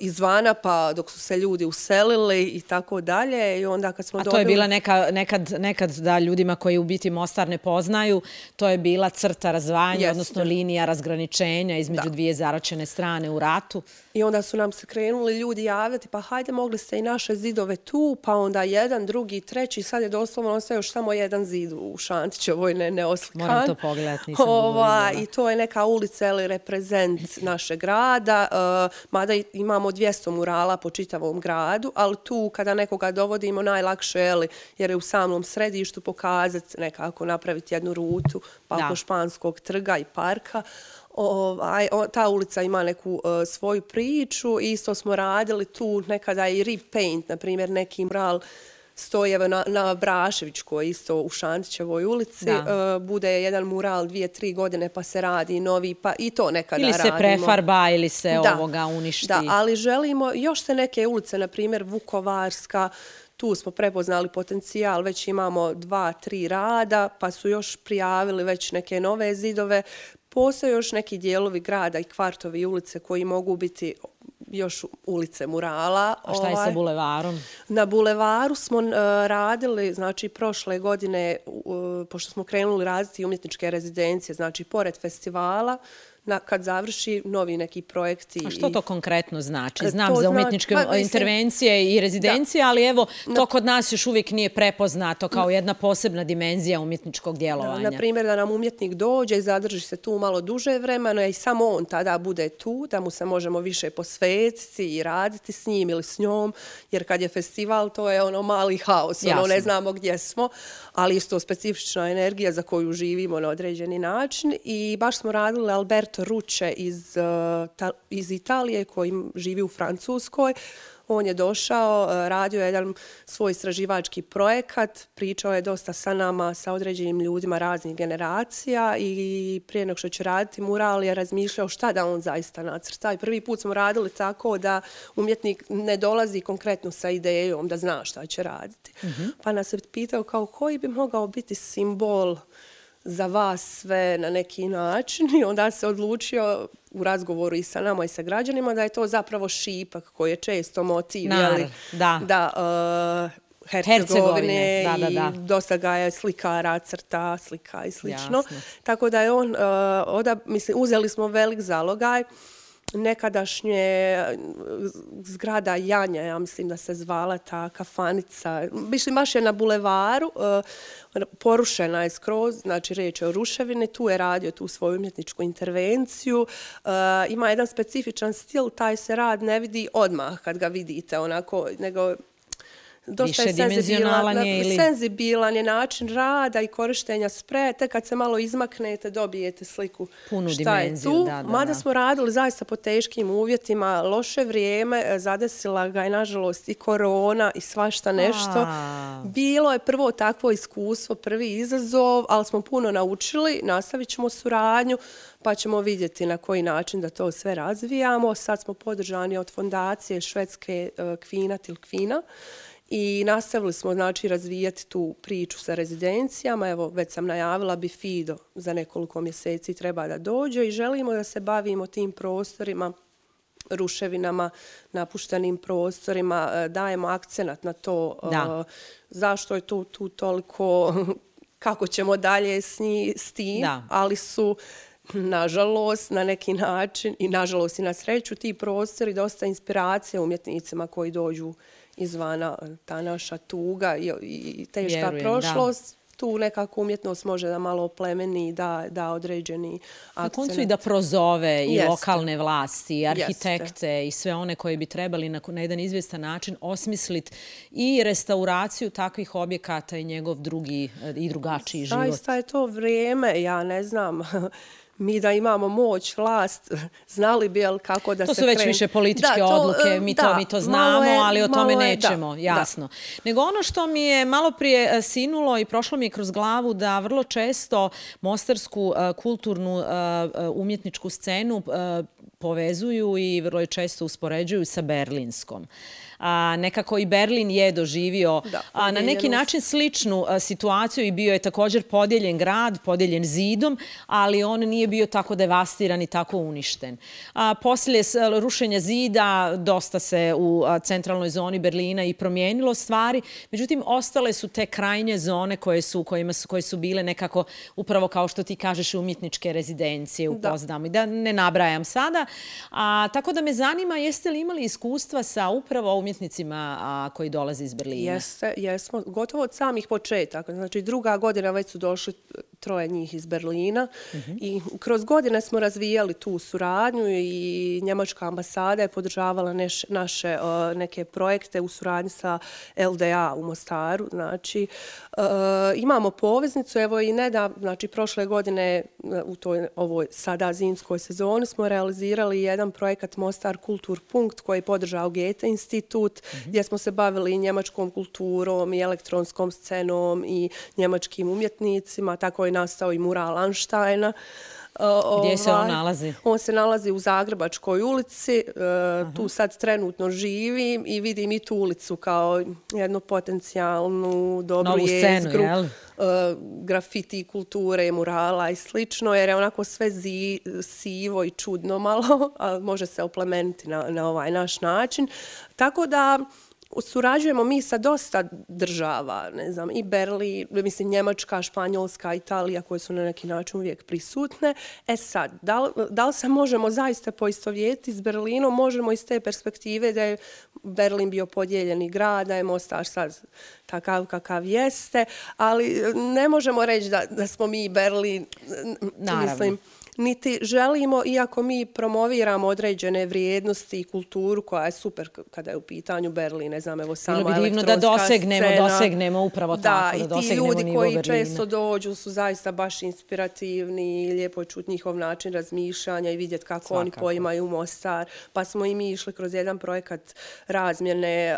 izvana pa dok su se ljudi uselili i tako dalje i onda kad smo A to je bila neka, nekad, nekad da ljudima koji u biti Mostar ne poznaju, to je bila crta razvajanja, odnosno linija razgraničenja između dvije zaračene strane u ratu. I onda su nam se krenuli ljudi javljati, pa hajde, mogli ste i naše zidove tu, pa onda jedan, drugi, treći, sad je doslovno ostaje još samo jedan zid u Šantićevoj, ne, ne oslikan. Moram to pogledati, nisam Ova, I to je neka ulica ili reprezent našeg grada, uh, mada imamo 200 murala po čitavom gradu, ali tu kada nekoga dovodimo najlakše, eli, jer je u samom središtu pokazati nekako napraviti jednu rutu, pa oko Španskog trga i parka, ovaj, ta ulica ima neku uh, svoju priču. Isto smo radili tu nekada i repaint, na primjer neki mural stoji na, na Braševićkoj, isto u Šantićevoj ulici. Da. Uh, bude jedan mural dvije, tri godine pa se radi novi, pa i to nekada radimo. Ili se prefarba ili se da. ovoga uništi. Da, ali želimo još se neke ulice, na primjer Vukovarska, tu smo prepoznali potencijal, već imamo dva, tri rada, pa su još prijavili već neke nove zidove, Postoje još neki dijelovi grada i kvartovi i ulice koji mogu biti još ulice murala. A šta je sa ovaj. bulevarom? Na bulevaru smo uh, radili, znači prošle godine, uh, pošto smo krenuli raditi umjetničke rezidencije, znači pored festivala, na, kad završi novi neki projekti. A što to konkretno znači? Znam to za umjetničke zna, pa, intervencije i rezidencije, da. ali evo, to kod nas još uvijek nije prepoznato kao jedna posebna dimenzija umjetničkog djelovanja. Na primjer, da nam umjetnik dođe i zadrži se tu malo duže vremena i samo on tada bude tu, da mu se možemo više posvetiti i raditi s njim ili s njom, jer kad je festival, to je ono mali haos, ono ne znamo gdje smo, ali isto specifična energija za koju živimo na određeni način i baš smo radili Alberto Ruče iz, uh, iz Italije koji živi u Francuskoj. On je došao, uh, radio jedan svoj istraživački projekat, pričao je dosta sa nama, sa određenim ljudima raznih generacija i prije nego što će raditi mural je razmišljao šta da on zaista nacrta. I prvi put smo radili tako da umjetnik ne dolazi konkretno sa idejom da zna šta će raditi. Mm -hmm. Pa nas je pitao kao koji bi mogao biti simbol uh, za vas sve na neki način i onda se odlučio u razgovoru i sa nama i sa građanima da je to zapravo šipak koji je često motiv Nar, jeli, da, da uh, Hercegovine, da, da, da. i dosta ga je slikara, crta, slika i slično. Jasno. Tako da je on, uh, oda, mislim, uzeli smo velik zalogaj, nekadašnje eh, zgrada Janja, ja mislim da se zvala ta kafanica, mislim, baš je na bulevaru, eh, porušena je skroz, znači reč je o ruševini, tu je radio tu svoju umjetničku intervenciju, eh, ima jedan specifičan stil, taj se rad ne vidi odmah kad ga vidite, onako, nego dosta je senzibilan, je ili- senzibilan je način rada i korištenja spreja, te kad se malo izmaknete dobijete sliku Punu šta je tu. da, da, Mada da. smo radili zaista po teškim uvjetima, loše vrijeme, e, zadesila ga je nažalost i korona i svašta nešto. A. Bilo je prvo takvo iskustvo, prvi izazov, ali smo puno naučili, nastavit ćemo suradnju, pa ćemo vidjeti na koji način da to sve razvijamo. Sad smo podržani od fondacije švedske e, Kvina i nastavili smo znači razvijati tu priču sa rezidencijama. Evo, već sam najavila bi Fido za nekoliko mjeseci treba da dođe i želimo da se bavimo tim prostorima ruševinama, napuštenim prostorima, e, dajemo akcenat na to e, Da. zašto je tu, tu toliko, kako ćemo dalje s, nji, s tim, Da. ali su nažalost na neki način i nažalost i na sreću ti prostori dosta inspiracije umjetnicima koji dođu izvana ta naša tuga i, i teška Vjerujem, da. prošlost. Tu nekako umjetnost može da malo oplemeni da, da određeni Na koncu i da prozove i Jeste. lokalne vlasti, i Jeste. arhitekte i sve one koji bi trebali na, na jedan izvjestan način osmisliti i restauraciju takvih objekata i njegov drugi eh, i drugačiji život. Zaista je to vrijeme, ja ne znam, mi da imamo moć, vlast, znali bi jel kako da To se su već više političke Da, to, odluke, mi, da, to, mi to znamo, je- ali o tome je- da, nećemo, da. jasno. Nego ono što mi je malo prije e, sinulo i prošlo mi je kroz glavu da vrlo često mostarsku e, kulturnu e, umjetničku scenu povezuju i vrlo često uspoređuju sa berlinskom. A, nekako i Berlin je doživio Da, a, na neki način sličnu a, situaciju i bio je također podijeljen grad, podijeljen zidom, ali on nije bio tako devastiran i tako uništen. A, poslije s- rušenja zida dosta se u a, centralnoj zoni Berlina i promijenilo stvari, međutim ostale su te krajnje zone koje su, kojima su, koje su bile nekako upravo kao što ti kažeš umjetničke rezidencije u Da. Pozdama i da ne nabrajam sada. A, tako da me zanima jeste li imali iskustva sa upravo umjetnicima a, koji dolaze iz Berlina? Jeste, jesmo, gotovo od samih početaka. Znači, druga godina već su došli troje njih iz Berlina i kroz godine smo razvijali tu suradnju i Njemačka ambasada je podržavala neš, naše e, neke projekte u suradnji sa LDA u Mostaru. Znači, e, imamo poveznicu, evo i neda, znači prošle godine e, u toj ovoj sada zimskoj sezoni smo realizirali jedan projekat Mostar Kultur Punkt koji je podržao Goethe institut gdje smo se bavili njemačkom kulturom i elektronskom scenom i njemačkim umjetnicima. Tako nastao i mural Einsteina. O, Gdje se on ovaj, nalazi? On se nalazi u Zagrebačkoj ulici. E, tu sad trenutno živim i vidim i tu ulicu kao jednu potencijalnu dobru Novu scenu, jezgru jel? e, grafiti kulture, murala i slično, jer je onako sve zi, sivo i čudno malo, a može se oplemeniti na, na ovaj naš način. Tako da surađujemo mi sa dosta država, ne znam, i Berlin, mislim Njemačka, Španjolska, Italija, koje su na neki način uvijek prisutne. E sad, da li, da li se možemo zaista poistovjetiti s Berlinom? Možemo iz te perspektive da je Berlin bio podijeljeni grad, da je Mostar sad takav kakav jeste, ali ne možemo reći da, da smo mi Berlin, Naravno. mislim, niti želimo, iako mi promoviramo određene vrijednosti i kulturu koja je super kada je u pitanju Berlin, ne znam, evo samo Bilo bi divno da elektronska dosegnemo, scena. dosegnemo upravo tako, da i ti dosegnemo ljudi koji Berlina. često dođu su zaista baš inspirativni i lijepo je čuti njihov način razmišljanja i vidjeti kako oni Svakako. poimaju Mostar. Pa smo i mi išli kroz jedan projekat razmjene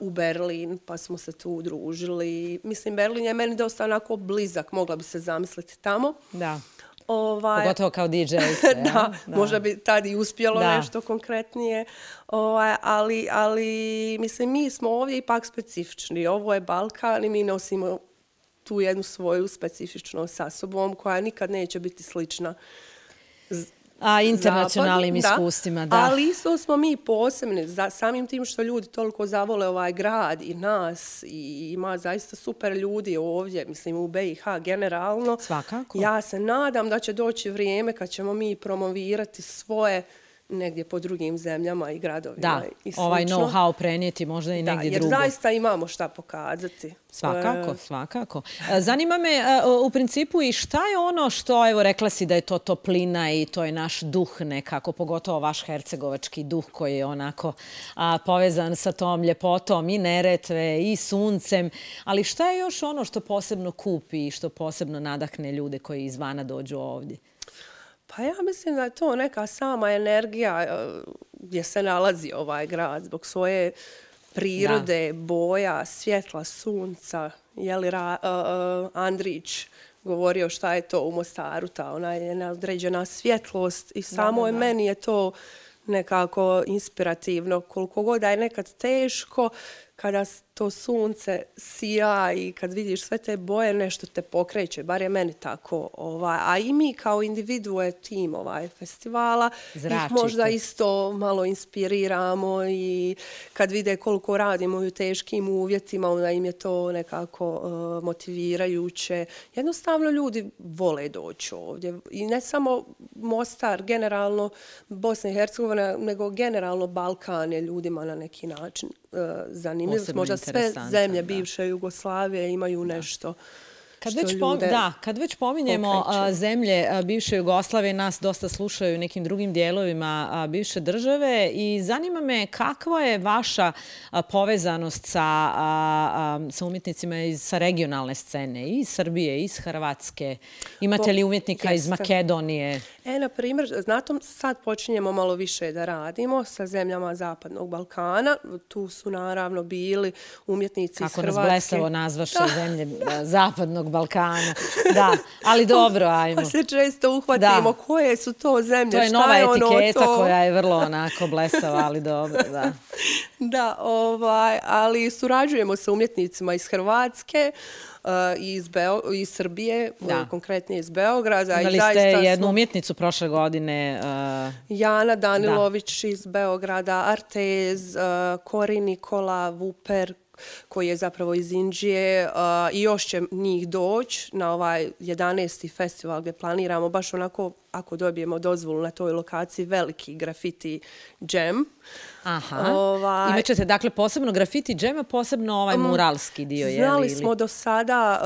uh, u Berlin, pa smo se tu udružili. Mislim, Berlin je meni dosta onako blizak, mogla bi se zamisliti tamo. Da, Ovaj, pogotovo kao DJ. da, možda bi tad i uspjelo Da. nešto konkretnije, ovaj, ali, ali mislim mi smo ovdje ipak specifični. Ovo je Balkan i mi nosimo tu jednu svoju specifičnost sa sobom koja nikad neće biti slična A internacionalnim zapadu, iskustvima, da. Ali isto smo mi posebni, za, samim tim što ljudi toliko zavole ovaj grad i nas i ima zaista super ljudi ovdje, mislim u BiH generalno. Svakako. Ja se nadam da će doći vrijeme kad ćemo mi promovirati svoje negdje po drugim zemljama i gradovima da, i ovaj know-how prenijeti možda i negdje da, jer drugo. Jer zaista imamo šta pokazati. Svakako, svakako. E, zanima me e, u principu i šta je ono što, evo, rekla si da je to toplina i to je naš duh nekako, pogotovo vaš hercegovački duh koji je onako a, povezan sa tom ljepotom i neretve i suncem. Ali šta je još ono što posebno kupi i što posebno nadahne ljude koji izvana dođu ovdje? Pa ja mislim da je to neka sama energija e, gdje se nalazi ovaj grad zbog svoje prirode, boja, svjetla, sunca. Je li Ra, uh, Andrić govorio šta je to u Mostaru, ta ona je neodređena svjetlost i samo je meni je to nekako inspirativno. Koliko god da je nekad teško, kada to sunce sija i kad vidiš sve te boje, nešto te pokreće, bar je meni tako. Ovaj. A i mi kao individue tim ovaj festivala Zračite. ih možda isto malo inspiriramo i kad vide koliko radimo u teškim uvjetima, onda im je to nekako uh, motivirajuće. Jednostavno ljudi vole doći ovdje. I ne samo Mostar, generalno Bosna i Hercegovina, nego generalno Balkan je ljudima na neki način uh, zanimljiv. Možda sve zemlje bivše Jugoslavije imaju nešto Kad već, pom da, kad već pominjemo a, zemlje bivše Jugoslavije, nas dosta slušaju nekim drugim dijelovima bivše države i zanima me kakva je vaša povezanost sa, sa umjetnicima iz, sa regionalne scene, iz Srbije, iz Hrvatske. Imate li umjetnika iz Makedonije? E, na primjer, znatom sad počinjemo malo više da radimo sa zemljama Zapadnog Balkana. Tu su naravno bili umjetnici Kako iz Hrvatske. Kako nas blesavo nazvaše zemlje Zapadnog Balkana. Da, ali dobro, ajmo. Pa se često uhvatimo da. koje su to zemlje, To je šta nova je ono etiketa to? koja je vrlo onako blesava, ali dobro, da. da, ovaj, ali surađujemo sa umjetnicima iz Hrvatske, uh, iz, Beo, iz Srbije, da. konkretnije iz Beograda. Imali ste jednu smo... umjetnicu prošle godine. Uh, Jana Danilović da. iz Beograda, Artez, uh, Kori Nikola, Vuper, koji je zapravo iz Indije i još će njih doći na ovaj 11. festival gdje planiramo baš onako ako dobijemo dozvolu na toj lokaciji veliki grafiti džem. Aha. Ovaj, Imaćete dakle posebno grafiti džem, posebno ovaj um, muralski dio. Znali je li, smo do sada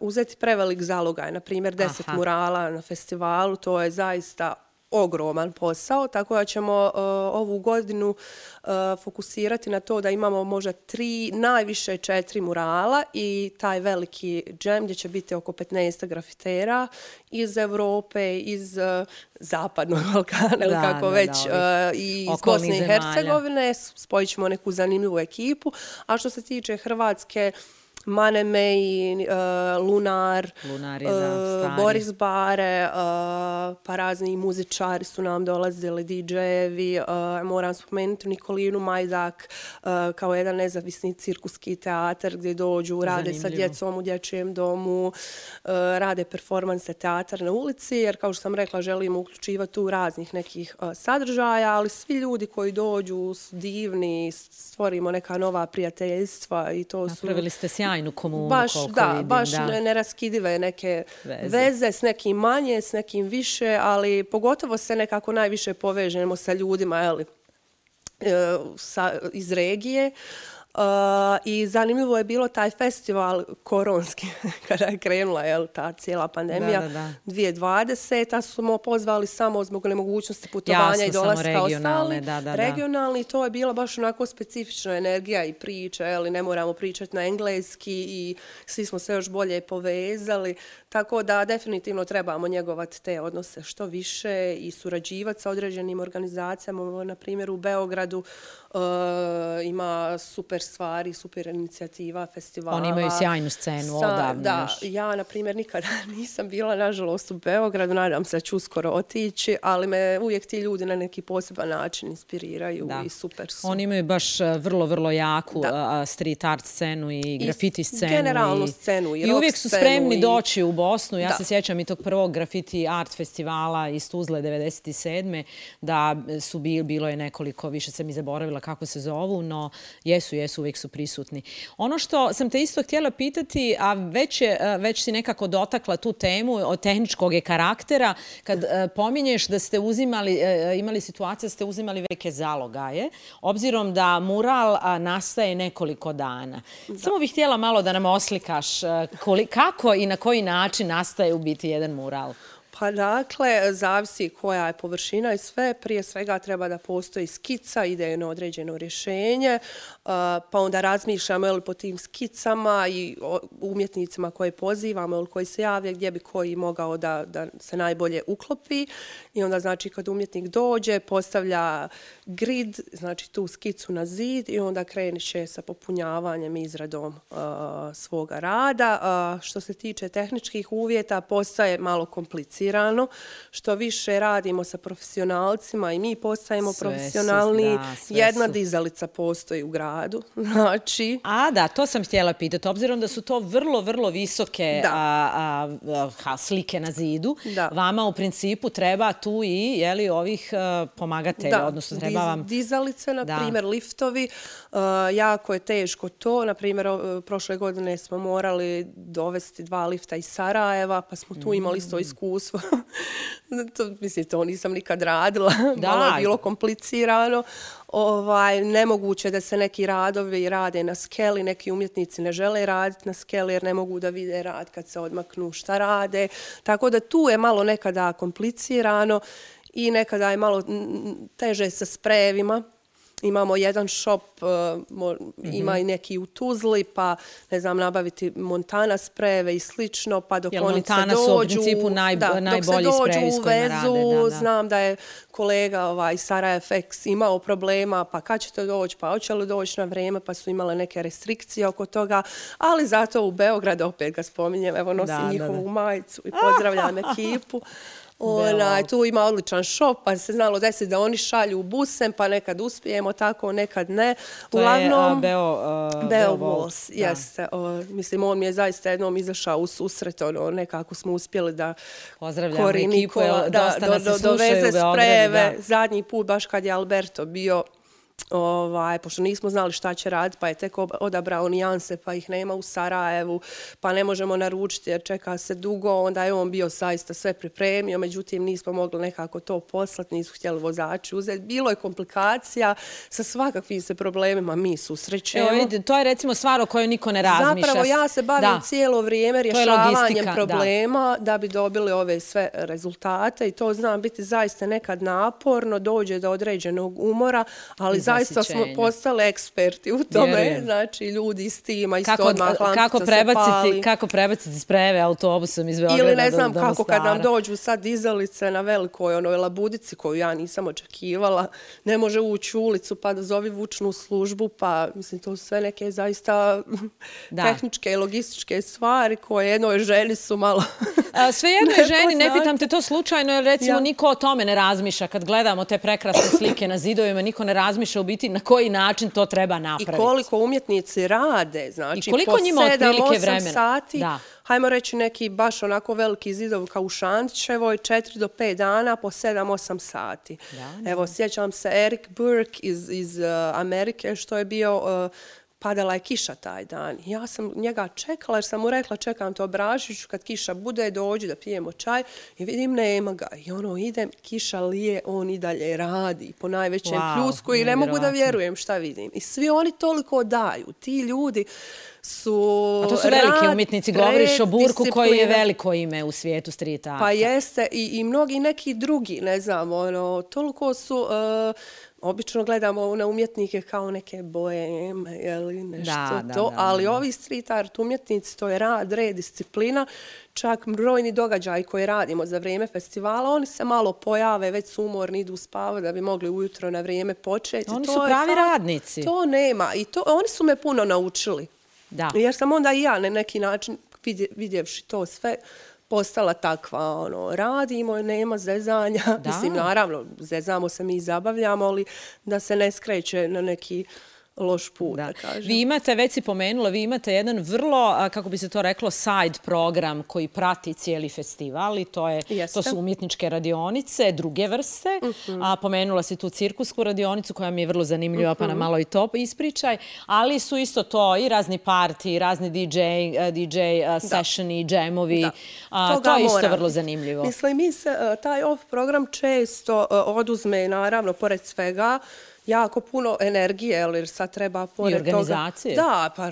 uh, uzeti prevelik zalogaj, na primjer 10 Aha. murala na festivalu, to je zaista ogroman posao, tako da ćemo uh, ovu godinu uh, fokusirati na to da imamo možda tri, najviše četiri murala i taj veliki džem gdje će biti oko 15 grafitera iz Evrope, iz uh, zapadnog Balkana, ili kako da, već, da, uh, i iz Bosne i Hercegovine. Spojit ćemo neku zanimljivu ekipu. A što se tiče Hrvatske, Mane May, uh, Lunar, Lunar je, da, uh, Boris Bare, uh, pa razni muzičari su nam dolazili, DJ-evi, uh, moram spomenuti Nikolinu Majdak uh, kao jedan nezavisni cirkuski teatar gdje dođu, rade Zanimljivo. sa djecom u dječjem domu, uh, rade performanse teatar na ulici, jer kao što sam rekla, želimo uključivati tu raznih nekih uh, sadržaja, ali svi ljudi koji dođu su divni, stvorimo neka nova prijateljstva i to su... Napravili ste sjajnu komunu, baš, koliko da, vidim. Baš da, neraskidive neke veze. veze, s nekim manje, s nekim više, ali pogotovo se nekako najviše povežemo sa ljudima, jeli, e, sa, iz regije. Uh, I zanimljivo je bilo taj festival koronski, kada je krenula jel, ta cijela pandemija, da, da, da. 2020, a smo pozvali samo zbog nemogućnosti putovanja Jasno, i dolaska ostali. Da, da, regionalni, to je bila baš onako specifična energija i priča, jel, ne moramo pričati na engleski i svi smo se još bolje povezali, tako da definitivno trebamo njegovati te odnose što više i surađivati sa određenim organizacijama, na primjer u Beogradu, uh, ima super stvari, super inicijativa, festivala. Oni imaju sjajnu scenu sa, odavno. Da, još. ja, na primjer, nikada nisam bila, nažalost, u Beogradu, nadam se da ću uskoro otići, ali me uvijek ti ljudi na neki poseban način inspiriraju da. i super su. Oni imaju baš e, vrlo, vrlo jaku da. street art scenu i graffiti scenu. I generalnu scenu i, i uvijek su spremni i... doći u Bosnu. Ja da. se sjećam i tog prvog graffiti art festivala iz Tuzle 97. da su bil, bilo je nekoliko, više se mi zaboravila kako se zovu, no jesu, jesu su uvijek su prisutni. Ono što sam te isto htjela pitati, a već, je, e, već si nekako dotakla tu temu od tehničkog je karaktera, kad e, pominješ da ste uzimali, imali situacije da ste uzimali veke zalogaje, obzirom da mural nastaje nekoliko dana. Samo bih htjela malo da nam oslikaš kako i na koji način nastaje u biti jedan mural. Pa dakle, zavisi koja je površina i sve. Prije svega treba da postoji skica, ide na određeno rješenje, pa onda razmišljamo ili po tim skicama i umjetnicima koje pozivamo ili koji se javlja gdje bi koji mogao da, da se najbolje uklopi. I onda znači kad umjetnik dođe, postavlja grid, znači tu skicu na zid i onda kreniće sa popunjavanjem i izradom uh, svoga rada. Uh, što se tiče tehničkih uvjeta, postaje malo komplicirano. Što više radimo sa profesionalcima i mi postajemo sve profesionalni. Su, da, Jedna su. dizalica postoji u gradu. Znači... A da, to sam htjela pitati. Obzirom da su to vrlo, vrlo visoke a, a, a, slike na zidu, da. vama u principu treba tu i jeli, ovih a, pomagatelja, da. odnosno treba vam... Dizalice, na primjer, liftovi. Uh, jako je teško to. Na primjer, prošle godine smo morali dovesti dva lifta iz Sarajeva, pa smo tu imali isto mm. Iskustvo. to, mislim, to nisam nikad radila. Da. Malo je bilo komplicirano. Ovaj, nemoguće da se neki radovi rade na skeli, neki umjetnici ne žele raditi na skeli jer ne mogu da vide rad kad se odmaknu šta rade. Tako da tu je malo nekada komplicirano i nekada je malo teže sa sprejevima. Imamo jedan shop, uh, ima i neki u Tuzli, pa ne znam, nabaviti Montana sprejeve i slično, pa dok Jel, oni se dođu... su u principu naj, da, najbolji sprejevi s kojima rade. Da, da. Znam da je kolega ovaj, Sara FX imao problema, pa kad ćete doći, pa hoće li doći na vrijeme, pa su imale neke restrikcije oko toga, ali zato u Beogradu, opet ga spominjem, evo nosim da, njihovu da, da. majicu i pozdravljam ekipu. Ona, tu ima odličan šop, pa se znalo desiti da oni šalju busem, pa nekad uspijemo tako, nekad ne. To Uglavnom, je Beo, uh, Beo Walls, jeste. Uh, mislim, on mi je zaista jednom izašao u susret, ono, nekako smo uspjeli da kori Nikola, da, do, do, doveze spreve. Zadnji put, baš kad je Alberto bio, ovaj, pošto nismo znali šta će raditi, pa je tek odabrao nijanse, pa ih nema u Sarajevu, pa ne možemo naručiti jer čeka se dugo, onda je on bio saista sve pripremio, međutim nismo mogli nekako to poslati, nisu htjeli vozači uzeti. Bilo je komplikacija, sa svakakvim se problemima mi susrećemo. Evo, vidite, to je recimo stvar o kojoj niko ne razmišlja. Zapravo ja se bavim da. cijelo vrijeme rješavanjem problema da. da bi dobili ove sve rezultate i to znam biti zaista nekad naporno, dođe do određenog umora, ali zaista smo postali eksperti u tome. Vjerujem. Znači, ljudi iz tima, isto kako, odmah kako prebaciti, Kako prebaciti spreve autobusom iz Beograda Ili ne znam do, do kako kad nam dođu sad dizalice na velikoj onoj labudici koju ja nisam očekivala, ne može ući u ulicu pa da zovi vučnu službu, pa mislim, to su sve neke zaista da. tehničke i logističke stvari koje jednoj ženi su malo... A, sve jednoj ženi, ne pitam te to slučajno, jer recimo ja. niko o tome ne razmišlja kad gledamo te prekrasne slike na zidovima, niko ne razmišlja u biti na koji način to treba napraviti. I koliko umjetnici rade, znači I koliko po 7-8 sati, da. hajmo reći neki baš onako veliki zidov kao u Šantićevoj, 4 do 5 dana po 7-8 sati. Da. Evo, sjećam se Eric Burke iz, iz uh, Amerike što je bio... Uh, padala je kiša taj dan. Ja sam njega čekala jer sam mu rekla čekam to Bražiću kad kiša bude dođi da pijemo čaj i vidim nema ga. I ono idem, kiša lije, on i dalje radi po najvećem wow, pljusku i ne mogu da vjerujem šta vidim. I svi oni toliko daju. Ti ljudi su... A to su veliki umjetnici, govoriš o Burku koji je veliko ime u svijetu street arta. Pa jeste i, i mnogi neki drugi, ne znam, ono, toliko su... Uh, obično gledamo na umjetnike kao neke boeme ili nešto da, da, to, da, ali da. ovi street art umjetnici, to je rad, red, disciplina, čak brojni događaj koje radimo za vrijeme festivala, oni se malo pojave, već su umorni, idu spava da bi mogli ujutro na vrijeme početi. Oni to su pravi ta, radnici. To nema i to, oni su me puno naučili. Da. Jer sam onda i ja na neki način vidjevši to sve, postala takva, ono, radimo, nema zezanja, da. mislim, naravno, zezamo se mi i zabavljamo, ali da se ne skreće na neki loš put, da, kažem. Vi imate, već si pomenula, vi imate jedan vrlo, kako bi se to reklo, side program koji prati cijeli festival i to, je, to su umjetničke radionice, druge vrste. Mhm. a, pomenula si tu cirkusku radionicu koja mi je vrlo zanimljiva, pa na mhm. malo i to ispričaj. Ali su isto to i razni parti, razni DJ, DJ sessioni, džemovi. To je isto vrlo zanimljivo. Mislim, mi se, e, taj off program često e, oduzme, naravno, pored svega, jako puno energije, jer sad treba pored toga... I organizacije. Da, pa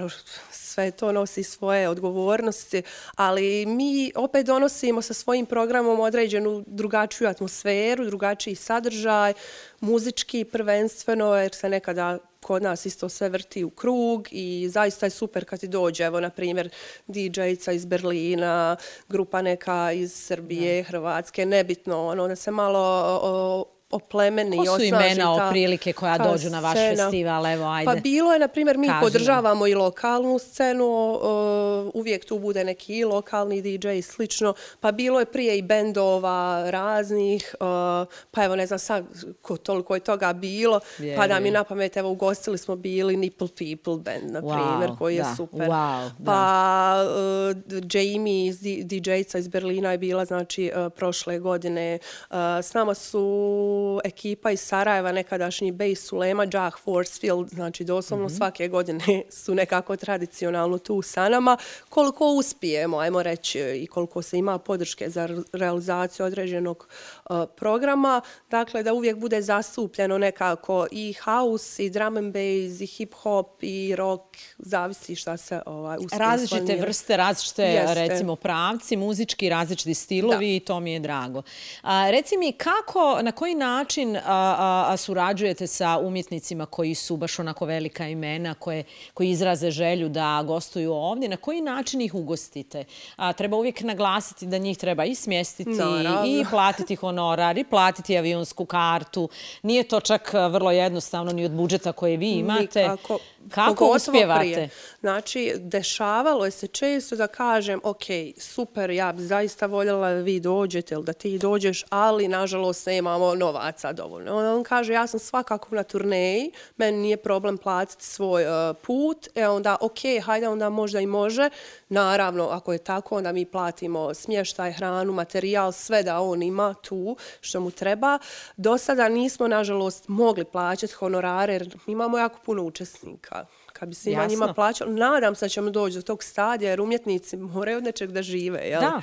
sve to nosi svoje odgovornosti, ali mi opet donosimo sa svojim programom određenu drugačiju atmosferu, drugačiji sadržaj, muzički prvenstveno, jer se nekada kod nas isto sve vrti u krug i zaista je super kad ti dođe, evo, na primjer, DJ-ca iz Berlina, grupa neka iz Srbije, Hrvatske, nebitno, ono, da se malo oplemeni i osnaži. Ko su imena prilike koja dođu na vaš festival? Evo, ajde. Pa bilo je, na primjer, mi podržavamo i lokalnu scenu, uvijek tu bude neki i lokalni DJ i slično, pa bilo je prije i bendova raznih, pa evo ne znam sad ko toliko je toga bilo, pa da mi na pamet, evo ugostili smo bili Nipple People band, na primjer, koji je super. pa Jamie DJ-ca iz Berlina je bila, znači, prošle godine. S nama su ekipa iz Sarajeva, nekadašnji Bej Sulema, Jack Forcefield, znači doslovno mhm. svake godine su nekako tradicionalno tu sa nama. Koliko uspijemo, ajmo reći, i koliko se ima podrške za realizaciju određenog uh, programa, dakle da uvijek bude zastupljeno nekako i house, i drum and bass, i hip hop, i rock, zavisi šta se ovaj, uspije Različite vrste, različite recimo pravci, muzički, različiti stilovi i to mi je drago. A, reci mi kako, na koji način način surađujete sa umjetnicima koji su baš onako velika imena, koji izraze želju da gostuju ovdje? Na koji način ih ugostite? Treba uvijek naglasiti da njih treba i smjestiti i platiti honorar i platiti avionsku kartu. Nije to čak vrlo jednostavno ni od budžeta koje vi imate. Nikako. Kako uspjevate? Znači, dešavalo je se često da kažem, ok, super, ja bi zaista voljela da vi dođete ili da ti dođeš, ali nažalost ne imamo novaca dovoljno. On kaže, ja sam svakako na turneji, meni nije problem platiti svoj uh, put, e onda, ok, hajde, onda možda i može. Naravno, ako je tako, onda mi platimo smještaj, hranu, materijal, sve da on ima tu što mu treba. Do sada nismo, nažalost, mogli plaćati honorare, jer imamo jako puno učesnika kad bi svima njima plaćao. Nadam se da ćemo doći do tog stadija jer umjetnici moraju od nečeg da žive. Jel? Da.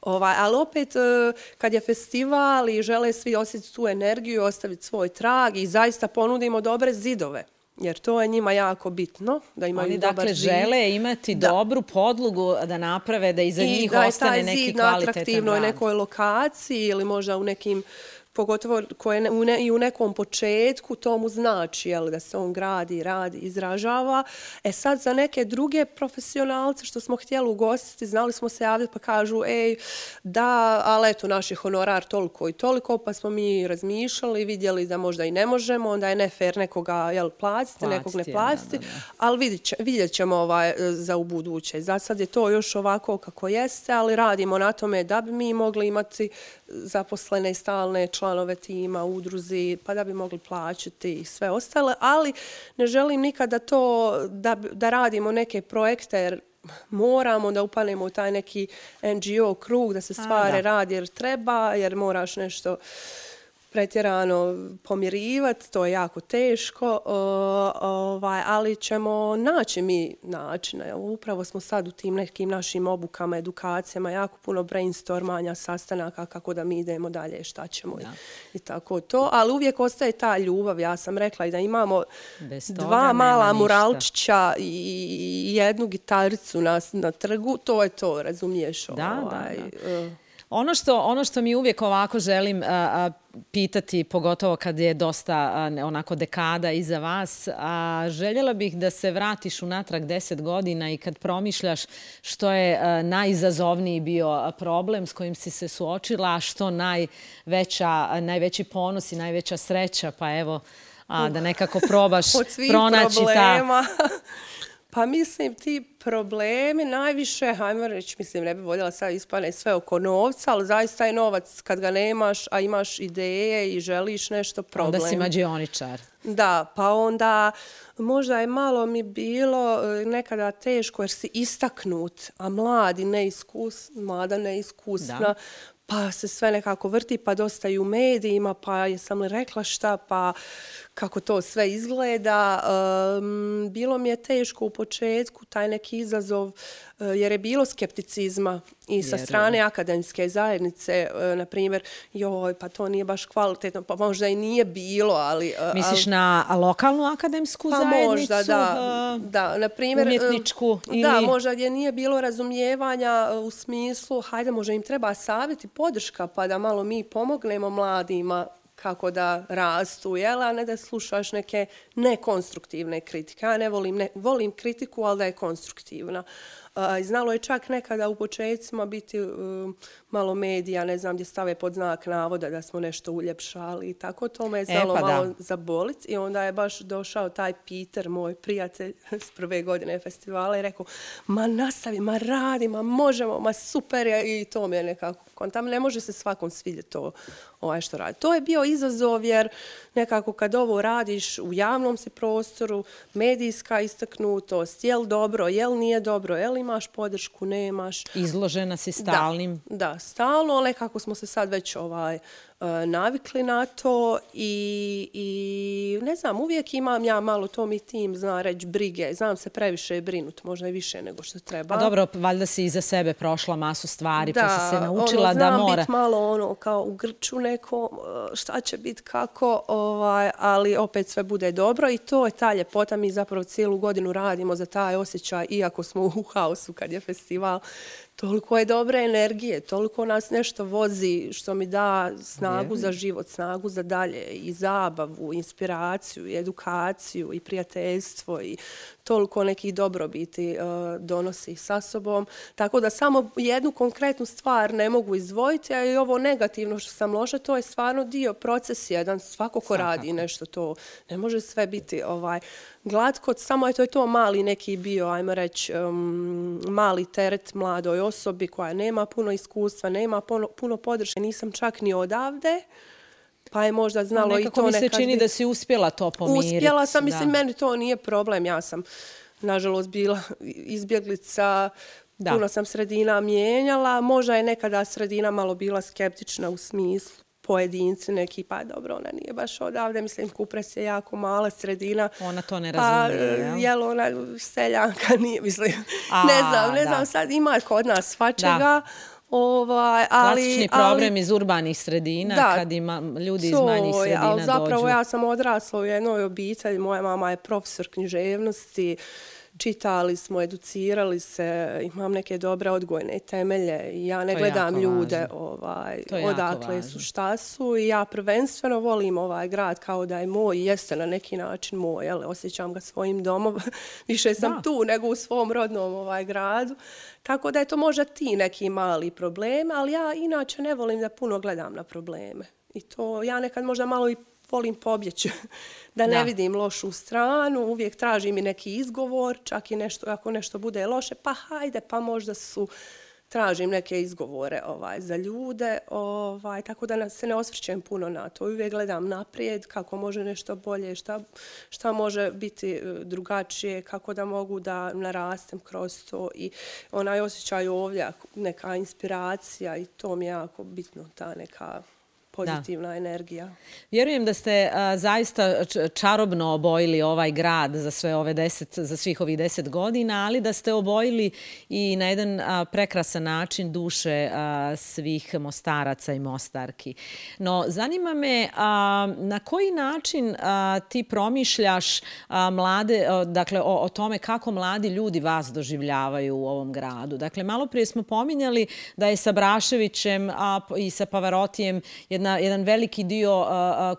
Ovaj, ali opet, e, kad je festival i žele svi osjetiti tu energiju i ostaviti svoj trag i zaista ponudimo dobre zidove. Jer to je njima jako bitno, da imaju Oni, dobar dakle, zid. žele imati dobru podlugu da naprave, da iza njih ostane neki kvalitetan rad. I da je taj zid na atraktivnoj nekoj lokaciji ili možda u nekim pogotovo koje u ne, i u nekom početku to mu znači jel, da se on gradi, radi, izražava. E sad za neke druge profesionalce što smo htjeli ugostiti, znali smo se javiti pa kažu ej, da, ali eto, naš je honorar toliko i toliko, pa smo mi razmišljali, vidjeli da možda i ne možemo, onda je ne fair nekoga jel, platiti, nekog ne platiti, ali vidjet, će, vidjet ćemo ovaj, za u buduće. Za sad je to još ovako kako jeste, ali radimo na tome da bi mi mogli imati zaposlene i stalne članove tima, udruzi, pa da bi mogli plaćati i sve ostale, ali ne želim nikada to da, da radimo neke projekte jer moramo da upanemo u taj neki NGO krug, da se stvari radi jer treba, jer moraš nešto pretjerano pomirivati, to je jako teško, ovaj, ali ćemo naći mi načine. Upravo smo sad u tim nekim našim obukama, edukacijama, jako puno brainstormanja, sastanaka, kako da mi idemo dalje, šta ćemo i, tako to. Ali uvijek ostaje ta ljubav, ja sam rekla i da imamo dva mala muralčića i jednu gitaricu na, na trgu, to je to, razumiješ? Da, da, ovaj, da. E. Ono što, ono što mi uvijek ovako želim pitati, pogotovo kad je dosta onako dekada iza vas, a željela bih da se vratiš unatrag deset godina i kad promišljaš što je najizazovniji bio problem s kojim si se suočila, a što najveća, najveći ponos i najveća sreća, pa evo, a, da nekako probaš pronaći ta... Pa mislim ti problemi najviše, hajmo reći, mislim ne bi voljela sad ispane sve oko novca, ali zaista je novac kad ga nemaš, a imaš ideje i želiš nešto problem. Onda si mađioničar. Da, pa onda možda je malo mi bilo e, nekada teško jer si istaknut, a mladi neiskus, mlada neiskusna, da pa se sve nekako vrti, pa dosta i u medijima, pa jesam li rekla šta, pa kako to sve izgleda. Um, bilo mi je teško u početku, taj neki izazov, uh, jer je bilo skepticizma i sa strane akademske zajednice, uh, na primjer, joj, pa to nije baš kvalitetno, pa možda i nije bilo, ali... Uh, Misliš ali, na lokalnu akademsku pa zajednicu? možda, da. da na primjer, umjetničku? Ili... Da, možda gdje nije bilo razumijevanja u smislu, hajde, možda im treba savjeti podrška, pa da malo mi pomognemo mladima kako da rastu, jel, a ne da slušaš neke nekonstruktivne kritike. Ja ne volim, ne, volim kritiku, ali da je konstruktivna. Znalo je čak nekada u početcima biti um, malo medija, ne znam, gdje stave pod znak navoda da smo nešto uljepšali i tako. To me je e, znalo e, pa malo zaboliti. I onda je baš došao taj Peter, moj prijatelj s prve godine festivala i rekao, ma nastavi, ma radi, ma možemo, ma super je. I to mi je nekako kontam. Ne može se svakom svidjeti to ovaj što radi. To je bio izazov jer nekako kad ovo radiš u javnom si prostoru, medijska istaknutost, jel dobro, jel nije dobro, jel imaš podršku, nemaš. Izložena si stalnim. Da, da stalno, ali kako smo se sad već ovaj, navikli na to i, i ne znam, uvijek imam ja malo to mi tim, zna reći, brige. Znam se previše brinut, možda i više nego što treba. A dobro, valjda si iza sebe prošla masu stvari, da, pa si se naučila ono, da mora... Da, znam biti malo ono, kao u grču neko, e, šta će biti, kako, ovaj, ali opet sve bude dobro i to je ta ljepota. Mi zapravo cijelu godinu radimo za taj osjećaj, iako smo u haosu kad je festival toliko je dobre energije, toliko nas nešto vozi što mi da snagu za život, snagu za dalje i zabavu, inspiraciju i edukaciju i prijateljstvo i toliko nekih dobrobiti uh, donosi sa sobom. Tako da samo jednu konkretnu stvar ne mogu izdvojiti, a i ovo negativno što sam loša, to je stvarno dio proces jedan. Svako ko radi nešto to, ne može sve biti ovaj glatko, samo je to, je to mali neki bio, ajmo reći, um, mali teret mladoj osobi koja nema puno iskustva, nema puno, puno podrške, nisam čak ni odavde, pa je možda znalo i to nekako mi se čini da si uspjela to pomiriti. Uspjela sam, mislim, meni to nije problem, ja sam, nažalost, bila izbjeglica, da. puno sam sredina mijenjala, možda je nekada sredina malo bila skeptična u smislu pojedinci neki, pa dobro, ona nije baš odavde, mislim, Kupres je jako mala sredina. Ona to ne razumije, pa, jel? Jel ona seljanka nije, mislim, A, ne znam, ne da. znam, sad ima kod nas svačega. Da. Ovaj, ali, Klasični problem ali, iz urbanih sredina, da, kad ima ljudi iz manjih sredina. Ali zapravo dođu. ja sam odrasla u jednoj obitelji, moja mama je profesor književnosti, čitali smo, educirali se, imam neke dobre odgojne temelje i ja ne gledam ljude ovaj, odakle su, šta su i ja prvenstveno volim ovaj grad kao da je moj, jeste na neki način moj, ali osjećam ga svojim domom, više sam da. tu nego u svom rodnom ovaj gradu, tako da je to možda ti neki mali problem, ali ja inače ne volim da puno gledam na probleme. I to ja nekad možda malo i volim pobjeći da ne da. vidim lošu stranu, uvijek tražim i neki izgovor, čak i nešto, ako nešto bude loše, pa hajde, pa možda su, tražim neke izgovore ovaj, za ljude, ovaj, tako da se ne osvrćem puno na to. Uvijek gledam naprijed kako može nešto bolje, šta, šta može biti e, drugačije, kako da mogu da narastem kroz to i onaj osjećaj ovdje, neka inspiracija i to mi je jako bitno, ta neka pozitivna da. energija. Vjerujem da ste a, zaista čarobno obojili ovaj grad za sve ove deset, za svih ovih deset godina, ali da ste obojili i na jedan a, prekrasan način duše a, svih mostaraca i mostarki. No, zanima me a, na koji način a, ti promišljaš a, mlade, a, dakle, o, o tome kako mladi ljudi vas doživljavaju u ovom gradu. Dakle, malo prije smo pominjali da je sa Braševićem a, i sa Pavarotijem jedna jedna, jedan veliki dio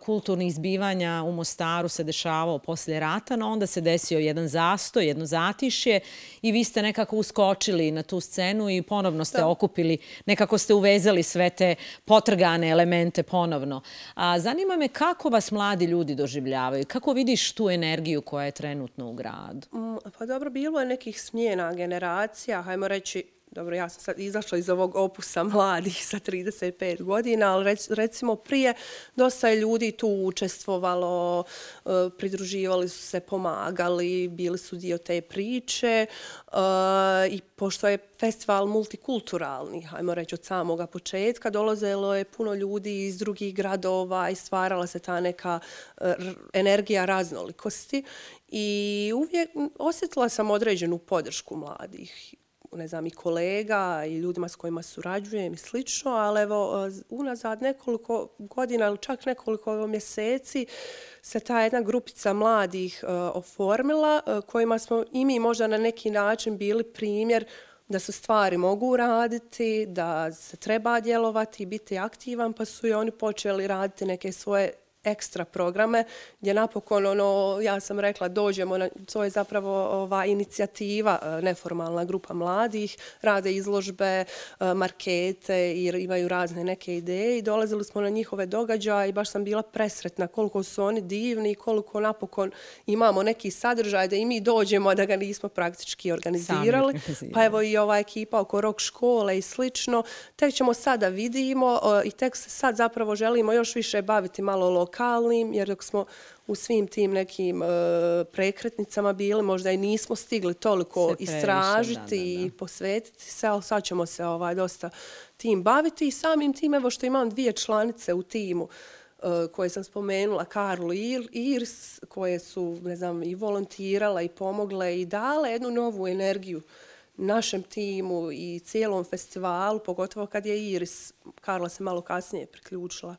kulturnih zbivanja u Mostaru se dešavao poslije rata, no onda se desio jedan zastoj, jedno zatišje i vi ste nekako uskočili na tu scenu i ponovno ste okupili, nekako ste uvezali sve te potrgane elemente ponovno. A, zanima me kako vas mladi ljudi doživljavaju, kako vidiš tu energiju koja je trenutno u gradu? Mm, pa dobro, bilo je nekih smjena generacija, hajmo reći, dobro, ja sam sad izašla iz ovog opusa mladih sa 35 godina, ali recimo prije dosta je ljudi tu učestvovalo, e, pridruživali su se, pomagali, bili su dio te priče e, i pošto je festival multikulturalni, hajmo reći od samoga početka, dolazelo je puno ljudi iz drugih gradova i stvarala se ta neka e, energija raznolikosti i uvijek osjetila sam određenu podršku mladih ne znam, i kolega i ljudima s kojima surađujem i slično, ali evo, eh, unazad nekoliko godina ili čak nekoliko mjeseci se ta jedna grupica mladih uh, oformila, uh, kojima smo i mi možda na neki način bili primjer da se stvari mogu raditi, da se treba djelovati i biti aktivan, pa su i oni počeli raditi neke svoje ekstra programe gdje napokon ono ja sam rekla dođemo na to je zapravo ova inicijativa e, neformalna grupa mladih rade izložbe e, markete i imaju razne neke ideje i dolazili smo na njihove događaje i baš sam bila presretna koliko su oni divni i koliko napokon imamo neki sadržaj da i mi dođemo da ga nismo praktički organizirali. pa evo i ova ekipa oko rok škole i slično. Tek ćemo sada vidimo e, i tek se sad zapravo želimo još više baviti malo lokalnim, jer dok smo u svim tim nekim uh, prekretnicama bili, možda i nismo stigli toliko istražiti i posvetiti se, ali sad ćemo se ovaj, dosta tim baviti. I samim tim, evo što imam dvije članice u timu, uh, koje sam spomenula, Karlu i Irs, koje su, ne znam, i volontirala i pomogle i dale jednu novu energiju našem timu i cijelom festivalu, pogotovo kad je Iris, Karla se malo kasnije priključila,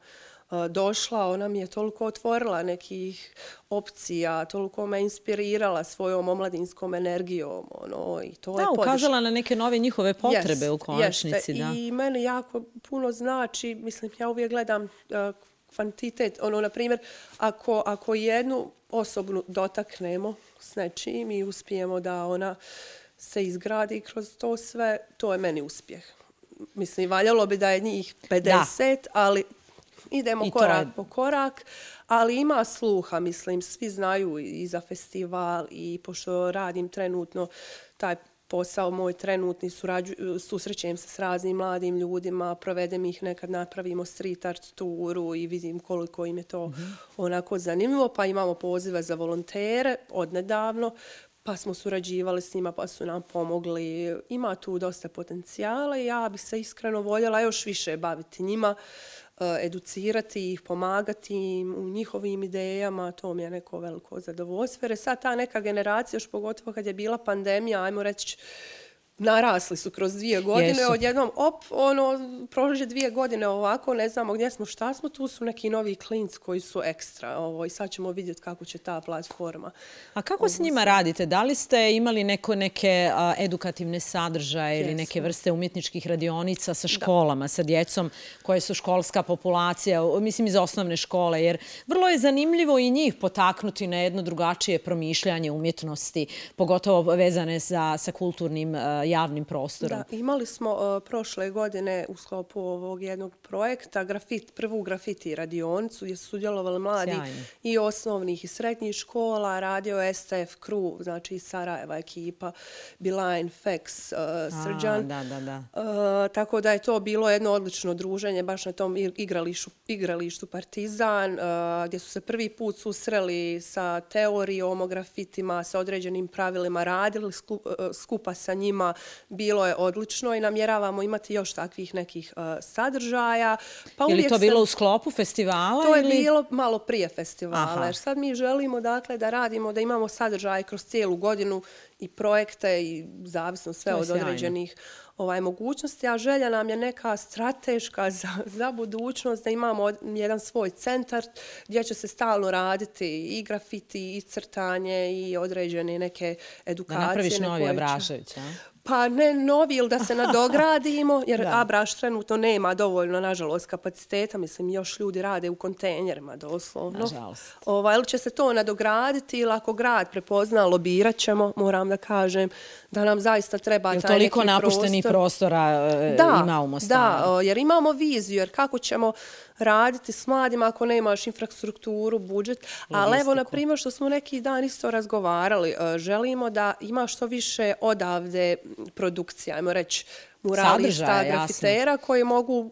došla, ona mi je toliko otvorila nekih opcija, toliko me inspirirala svojom omladinskom energijom. Ono, i to da, je ukazala na neke nove njihove potrebe yes, u konačnici. Da. I meni jako puno znači, mislim, ja uvijek gledam uh, kvantitet. Ono, na primjer, ako, ako jednu osobnu dotaknemo s nečim i uspijemo da ona se izgradi kroz to sve, to je meni uspjeh. Mislim, valjalo bi da je njih 50, da. ali idemo I korak je... po korak, ali ima sluha, mislim, svi znaju i za festival i pošto radim trenutno taj posao moj trenutni, surađu, susrećem se s raznim mladim ljudima, provedem ih nekad, napravimo street art turu i vidim koliko im je to mm -hmm. onako zanimljivo, pa imamo pozive za volontere odnedavno, pa smo surađivali s njima, pa su nam pomogli. Ima tu dosta potencijala i ja bih se iskreno voljela još više baviti njima. E, educirati ih, pomagati im u njihovim idejama, to mi je neko veliko zadovoljstvo. Jer sad ta neka generacija, još pogotovo kad je bila pandemija, ajmo reći, narasli su kroz dvije godine, Jesu. odjednom, op, ono, prođe dvije godine ovako, ne znamo gdje smo, šta smo, tu su neki novi klinci koji su ekstra ovo, i sad ćemo vidjeti kako će ta platforma. A kako s njima radite? Da li ste imali neko, neke a, edukativne sadržaje Jesu. ili neke vrste umjetničkih radionica sa školama, da. sa djecom koje su školska populacija, mislim iz osnovne škole, jer vrlo je zanimljivo i njih potaknuti na jedno drugačije promišljanje umjetnosti, pogotovo vezane za, sa kulturnim javnim prostorom. Da, imali smo uh, prošle godine u sklopu ovog jednog projekta grafit, prvu grafiti radionicu gdje su sudjelovali mladi Sjajno. i osnovnih i srednjih škola, radio STF Crew, znači Sarajeva ekipa, Beeline, Fex, uh, Srđan. Da, da, da. Uh, tako da je to bilo jedno odlično druženje baš na tom igralištu, igralištu Partizan, uh, gdje su se prvi put susreli sa teorijom o grafitima, sa određenim pravilima, radili skupa sa njima, bilo je odlično i namjeravamo imati još takvih nekih uh, sadržaja. Pa ili to bilo u sklopu festivala? To je bilo malo prije festivala. Aha. Jer sad mi želimo dakle, da radimo, da imamo sadržaje kroz cijelu godinu i projekte i zavisno sve od sjajno. određenih ovaj, mogućnosti, a želja nam je neka strateška za, za budućnost, da imamo jedan svoj centar gdje će se stalno raditi i grafiti, i crtanje, i određene neke Da edukacije. napraviš na novi će- a? Pa ne novi ili da se nadogradimo, jer Da. Abraš trenutno nema dovoljno, nažalost, kapaciteta. Mislim, još ljudi rade u kontejnerima, doslovno. Nažalost. Ovaj, ili će se to nadograditi ili ako grad prepozna, lobirat ćemo, moram da kažem, da nam zaista treba Jel taj neki toliko napuštenih prostor. prostora e, Da, ima u Mostaru? da, o, jer imamo viziju, jer kako ćemo raditi s mladima ako nemaš infrastrukturu, budžet. Ali evo, na primjer, što smo neki dan isto razgovarali, e, želimo da ima što više odavde produkcija, ajmo reći, muralista, Sadržaja, jasno. grafitera koji mogu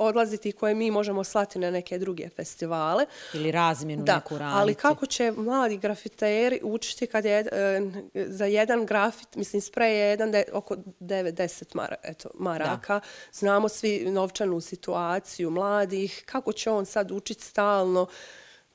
odlaziti i koje mi možemo slati na neke druge festivale. Ili razmjenu Da, neku raditi. ali kako će mladi grafiteri učiti kad je e, za jedan grafit, mislim sprej je jedan da je oko 9-10 mara, eto, maraka. Znamo svi novčanu situaciju mladih, kako će on sad učiti stalno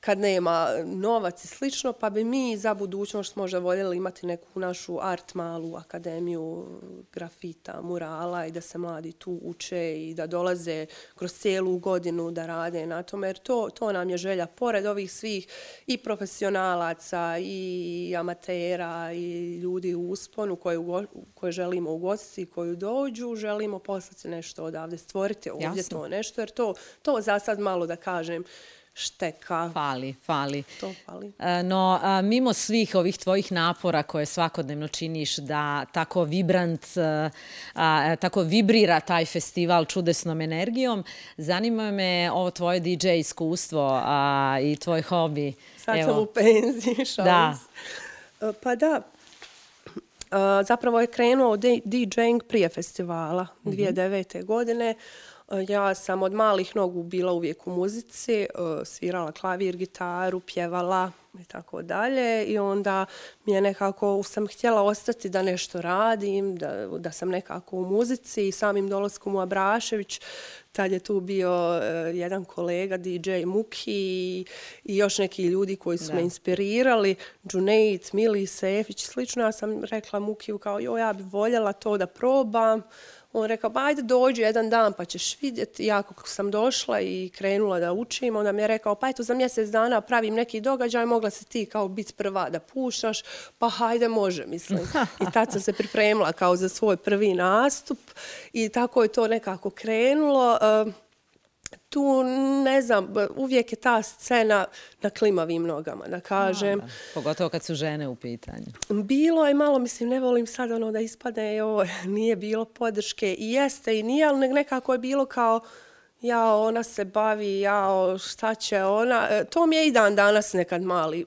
kad nema novac i slično, pa bi mi za budućnost možda voljeli imati neku našu art malu akademiju grafita, murala i da se mladi tu uče i da dolaze kroz cijelu godinu da rade na tome, jer to, to nam je želja, pored ovih svih i profesionalaca i amatera i ljudi u usponu koje, ugo- koje želimo ugostiti i koju dođu, želimo poslati nešto odavde, stvoriti ovdje Jasno. to nešto, jer to, to za sad malo da kažem šteka, Fali, fali. to fali. E, No, a, mimo svih ovih tvojih napora koje svakodnevno činiš da tako vibrant, e, tako vibrira taj festival čudesnom energijom, zanima me ovo tvoje DJ iskustvo i tvoj hobi. Sad sam u penziji, šalim Da. E, Pa da, E, zapravo je krenuo DJing prije festivala, Mhm. 2009. godine. Ja sam od malih nogu bila uvijek u muzici, e, svirala klavir, gitaru, pjevala i tako dalje. I onda mi je nekako, sam htjela ostati da nešto radim, da, da sam nekako u muzici i samim dolaskom u Abrašević tad je tu bio e, jedan kolega DJ Muki i, i još neki ljudi koji su Da. me inspirirali, Junaid, Mili, Sefić slično. Ja sam rekla Mukiju kao, jo, ja bi voljela to da probam. On rekao, ba ajde dođi jedan dan pa ćeš vidjeti. Ja kako sam došla i krenula da učim, onda mi je rekao, pa eto za mjesec dana pravim neki događaj, mogla se ti kao biti prva da puštaš, pa hajde može, mislim. I tad sam se pripremila kao za svoj prvi nastup i tako je to nekako krenulo. E, tu, ne znam, uvijek je ta scena na klimavim nogama, da kažem. Da, pogotovo kad su žene u pitanju. Bilo je malo, mislim, ne volim sad ono da ispade, ovo nije bilo podrške i jeste i nije, ali ne- nekako je bilo kao, ja, ona se bavi, ja, šta će ona. E, To mi je i dan danas nekad mali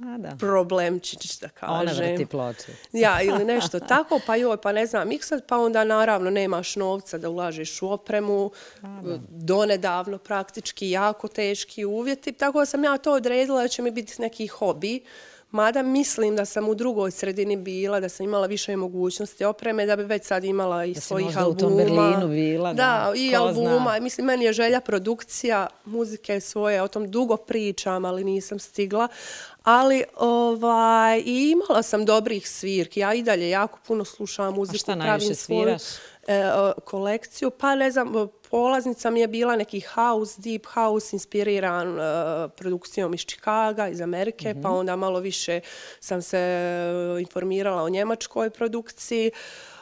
A, da. problemčić, da A Ona kažem. vrti ploče. Ja, ili nešto tako, pa joj, pa ne znam, miksat, pa onda naravno nemaš novca da ulažeš u opremu, donedavno praktički jako teški uvjeti, tako da sam ja to odredila da će mi biti neki hobi, Mada mislim da sam u drugoj sredini bila, da sam imala više mogućnosti opreme, da bi već sad imala i si svojih možda u albuma. tom Berlinu bila, da, Da, i albuma. zna. Mislim, meni je želja produkcija muzike svoje, o tom dugo pričam, ali nisam stigla. Ali, ovaj, i imala sam dobrih svirki. Ja i dalje jako puno slušam muziku. šta pravim najviše sviraš? e, kolekciju. Pa ne znam, polaznica mi je bila neki house, deep house, inspiriran e, produkcijom iz Čikaga, iz Amerike, Mhm. pa onda malo više sam se e, informirala o njemačkoj produkciji. Uh,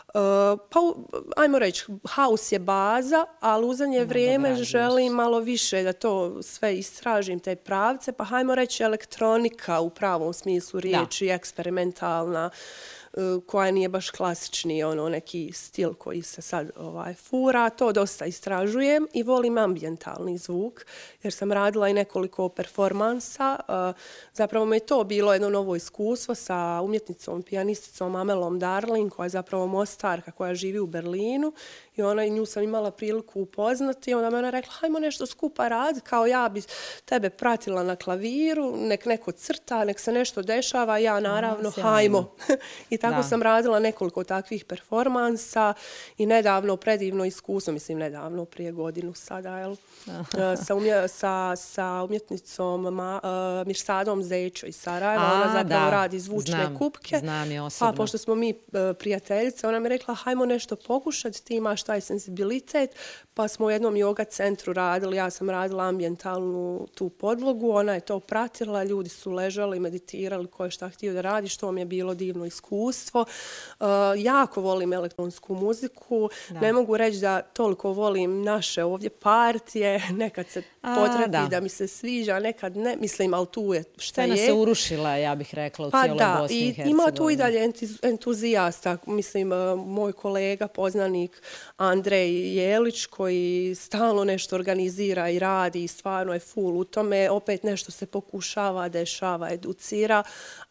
pa, u- ajmo reći, house je baza, ali u zadnje vrijeme dograđuješ. želim malo više da to sve istražim, te pravce, pa hajmo reći elektronika u pravom smislu riječi, eksperimentalna, uh, koja nije baš klasični ono neki stil koji se sad ovaj fura, to dosta istražujem i volim ambijentalni zvuk jer sam radila i nekoliko performansa. uh, Zapravo mi je to bilo jedno novo iskustvo sa umjetnicom, pijanisticom Amelom Darling koja je zapravo Mostarka koja živi u Berlinu i ona i nju sam imala priliku upoznati i onda me ona rekla hajmo nešto skupa rad kao ja bi tebe pratila na klaviru, nek neko crta, nek se nešto dešava, ja naravno hajmo. I tako Da. sam radila nekoliko takvih performansa i nedavno predivno iskustvo, mislim nedavno, prije godinu sada, jel? E, sa, umje, sa, sa umjetnicom Ma, uh, Mirsadom Zećo iz Sarajeva. A, Ona zapravo da, radi zvučne znam, kupke. znam je Pa, osobno. pošto smo mi e, prijateljice, ona mi rekla, hajmo nešto pokušati, ti imaš taj sensibilitet, pa smo u jednom yoga centru radili, ja sam radila ambijentalnu tu podlogu, ona je to pratila, ljudi su ležali, meditirali, ko je šta htio da radi, što mi je bilo divno iskustvo. E, jako volim elektronsku muziku, ne mogu reći da toliko volim naše ovdje partije, nekad se potrebi da. da. mi se sviđa, nekad ne, mislim, ali tu je šta Scena je. se urušila, ja bih rekla, u Pa cijeloj da, Bosni i i Hercegovini. ima tu i dalje entuzijasta. Mislim, e, moj kolega, poznanik Andrej Jelić, koji stalno nešto organizira i radi i stvarno je full u tome. Opet nešto se pokušava, dešava, educira,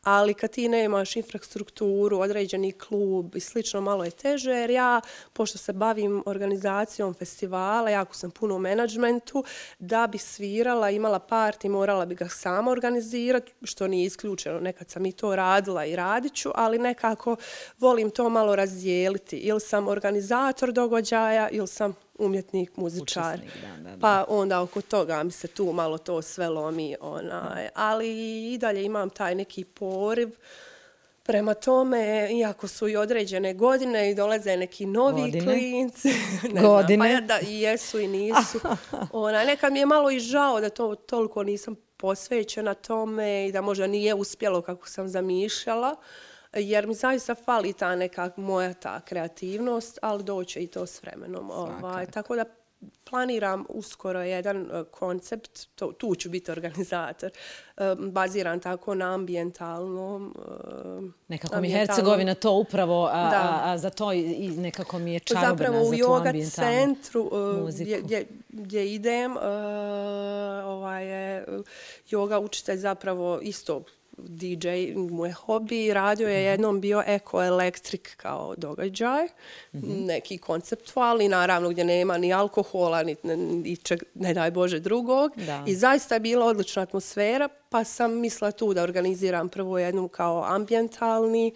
ali kad ti nemaš infrastrukturu, određeni klub i slično, malo je teže, jer ja, pošto se bavim organizacijom festivala, jako sam puno u menadžmentu, da bi svirala, imala parti, morala bi ga sama organizirati, što nije isključeno, nekad sam i to radila i radit ću, ali nekako volim to malo razdijeliti. Ili sam organizator događaja, ili sam umjetnik, muzičar. Učesnik, da, da, da. Pa onda oko toga mi se tu malo to sve lomi. Onaj. Ali i dalje imam taj neki poriv Prema tome, iako su i određene godine i dolaze neki novi Godine? klinci, ne Godine? znam, pa ja da i jesu i nisu. Ona, nekad mi je malo i žao da to toliko nisam posvećena tome i da možda nije uspjelo kako sam zamišljala, jer mi zaista fali ta neka moja ta kreativnost, ali doće i to s vremenom. Ovaj. Tako da planiram uskoro jedan e, koncept, to, tu ću biti organizator, e, baziran tako na ambijentalnom... e, Nekako mi Hercegovina to upravo, a, Da. a, a za to i, nekako mi je čarobna Zapravo u za tu yoga ambijentalnu centru e, muziku. gdje, gdje, gdje idem, ovaj je yoga učitelj zapravo isto DJ mu je hobi, radio Mhm. je jednom bio Eko Electric kao događaj, Mhm. neki konceptualni, naravno gdje nema ni alkohola, ni, ni čeg, ne daj Bože drugog. Da. I zaista je bila odlična atmosfera, pa sam mislila tu da organiziram prvo jednu kao ambijentalni,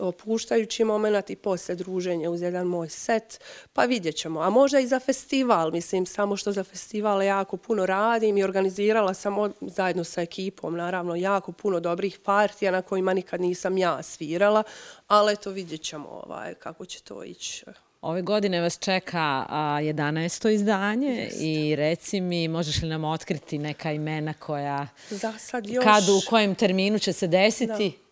opuštajući moment i poslije druženje uz jedan moj set, pa vidjet ćemo. A možda i za festival, mislim, samo što za festival jako puno radim i organizirala sam od- zajedno sa ekipom, naravno, jako puno dobrih partija na kojima nikad nisam ja svirala, ali eto vidjet ćemo ovaj, kako će to ići. Ove godine vas čeka a, 11. izdanje i reci mi, možeš li nam otkriti neka imena koja, Za sad još... kad, u kojem terminu će se desiti? E,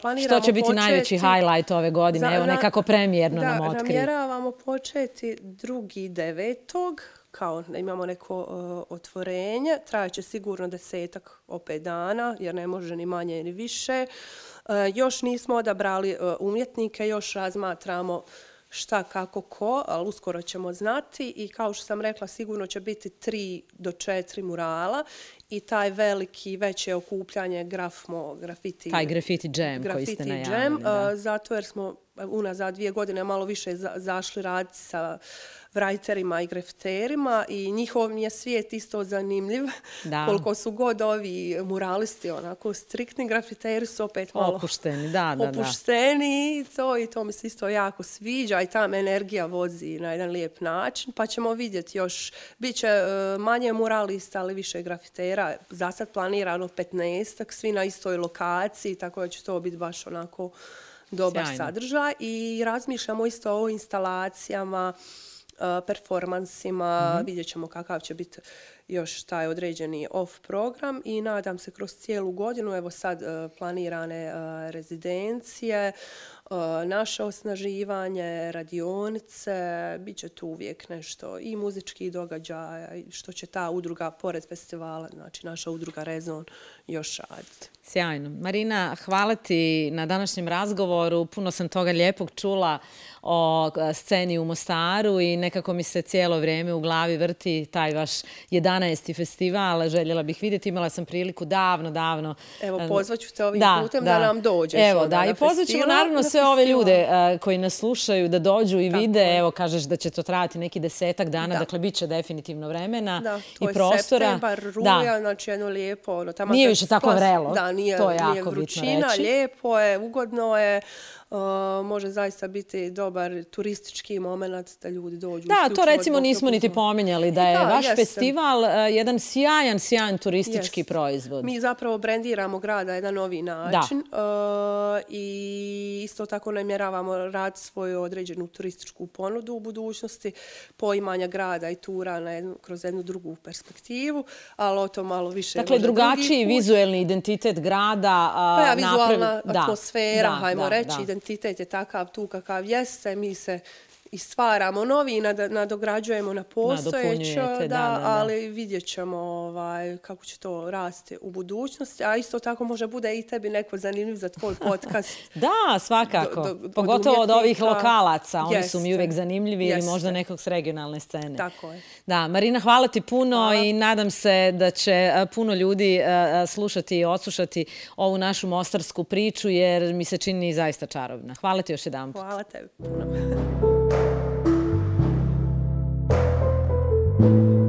planiramo Što će biti početi- najveći highlight ove godine? Za- Evo, nekako premijerno da, nam otkri. namjeravamo početi drugi devetog, kao da imamo neko e, otvorenje. Trajaće sigurno desetak opet dana, jer ne može ni manje ni više. E, još nismo odabrali umjetnike, još razmatramo šta, kako, ko, ali uskoro ćemo znati i kao što sam rekla, sigurno će biti tri do četiri murala i taj veliki, veće okupljanje grafmo, grafiti. Taj graffiti jam koji ste najavili. da. a, zato jer smo unazad dvije godine malo više za- zašli raditi sa writerima i grafiterima i njihov mi je svijet isto zanimljiv. Da. Koliko su god ovi muralisti onako striktni, grafiteri su opet malo Opušteni, da, da, da. opušteni i to, i to mi se isto jako sviđa i tam energija vozi na jedan lijep način, pa ćemo vidjeti još, bit će e, manje muralista, ali više grafitera, za sad planirano 15 svi na istoj lokaciji, tako da će to biti baš onako dobar Sjajno. sadržaj i razmišljamo isto o instalacijama, performansima, Mhm. vidjet ćemo kakav će biti još taj određeni off program i nadam se kroz cijelu godinu, evo sad e, planirane e, rezidencije, e, naše osnaživanje, radionice, bit će tu uvijek nešto i muzički događaja, što će ta udruga pored festivala, znači naša udruga Rezon, još raditi. Sjajno. Marina, hvala ti na današnjem razgovoru. Puno sam toga lijepog čula o sceni u Mostaru i nekako mi se cijelo vrijeme u glavi vrti taj vaš 11 festival. Željela bih vidjeti, imala sam priliku davno, davno. Evo, pozvaću te ovim putem da nam dođeš Evo, da, i pozvat ćemo festival, naravno na sve ove ljude e, koji nas slušaju da dođu i Tako vide. je. Evo, kažeš da će to trajati neki desetak dana, Da. dakle, bit će definitivno vremena Da, to i je prostora. septembar, ruja, znači jedno lijepo, ono, tamo Nije više tako vrelo, Da, nije, to je jako nije vrućina, lijepo je, ugodno je, može zaista biti dobar turistički moment da ljudi dođu. Da, to recimo nismo niti pominjali, da je vaš festival jedan sjajan, sjajan turistički proizvod. Mi zapravo brendiramo grada jedan novi način i isto tako namjeravamo rad svoju određenu turističku ponudu u budućnosti, poimanja grada i tura kroz jednu drugu perspektivu, ali o to malo više Dakle, drugačiji vizuelni identitet grada. Pa ja, vizualna atmosfera, hajmo reći, identitet je takav tu kakav jeste, mi se i stvaramo novi i nadograđujemo na postojećo, da, da, ali vidjet ćemo ovaj, kako će to rasti u budućnosti, a isto tako može bude i tebi neko zanimljiv za tvoj podcast. da, svakako. Pogotovo od ovih lokalaca, oni su mi uvek zanimljivi ili možda nekog s regionalne scene. Tako je. Da, Marina, hvala ti puno i nadam se da će puno ljudi slušati i odslušati ovu našu mostarsku priču, jer mi se čini zaista čarobna. Hvala ti još jedan. Hvala tebi puno. thank you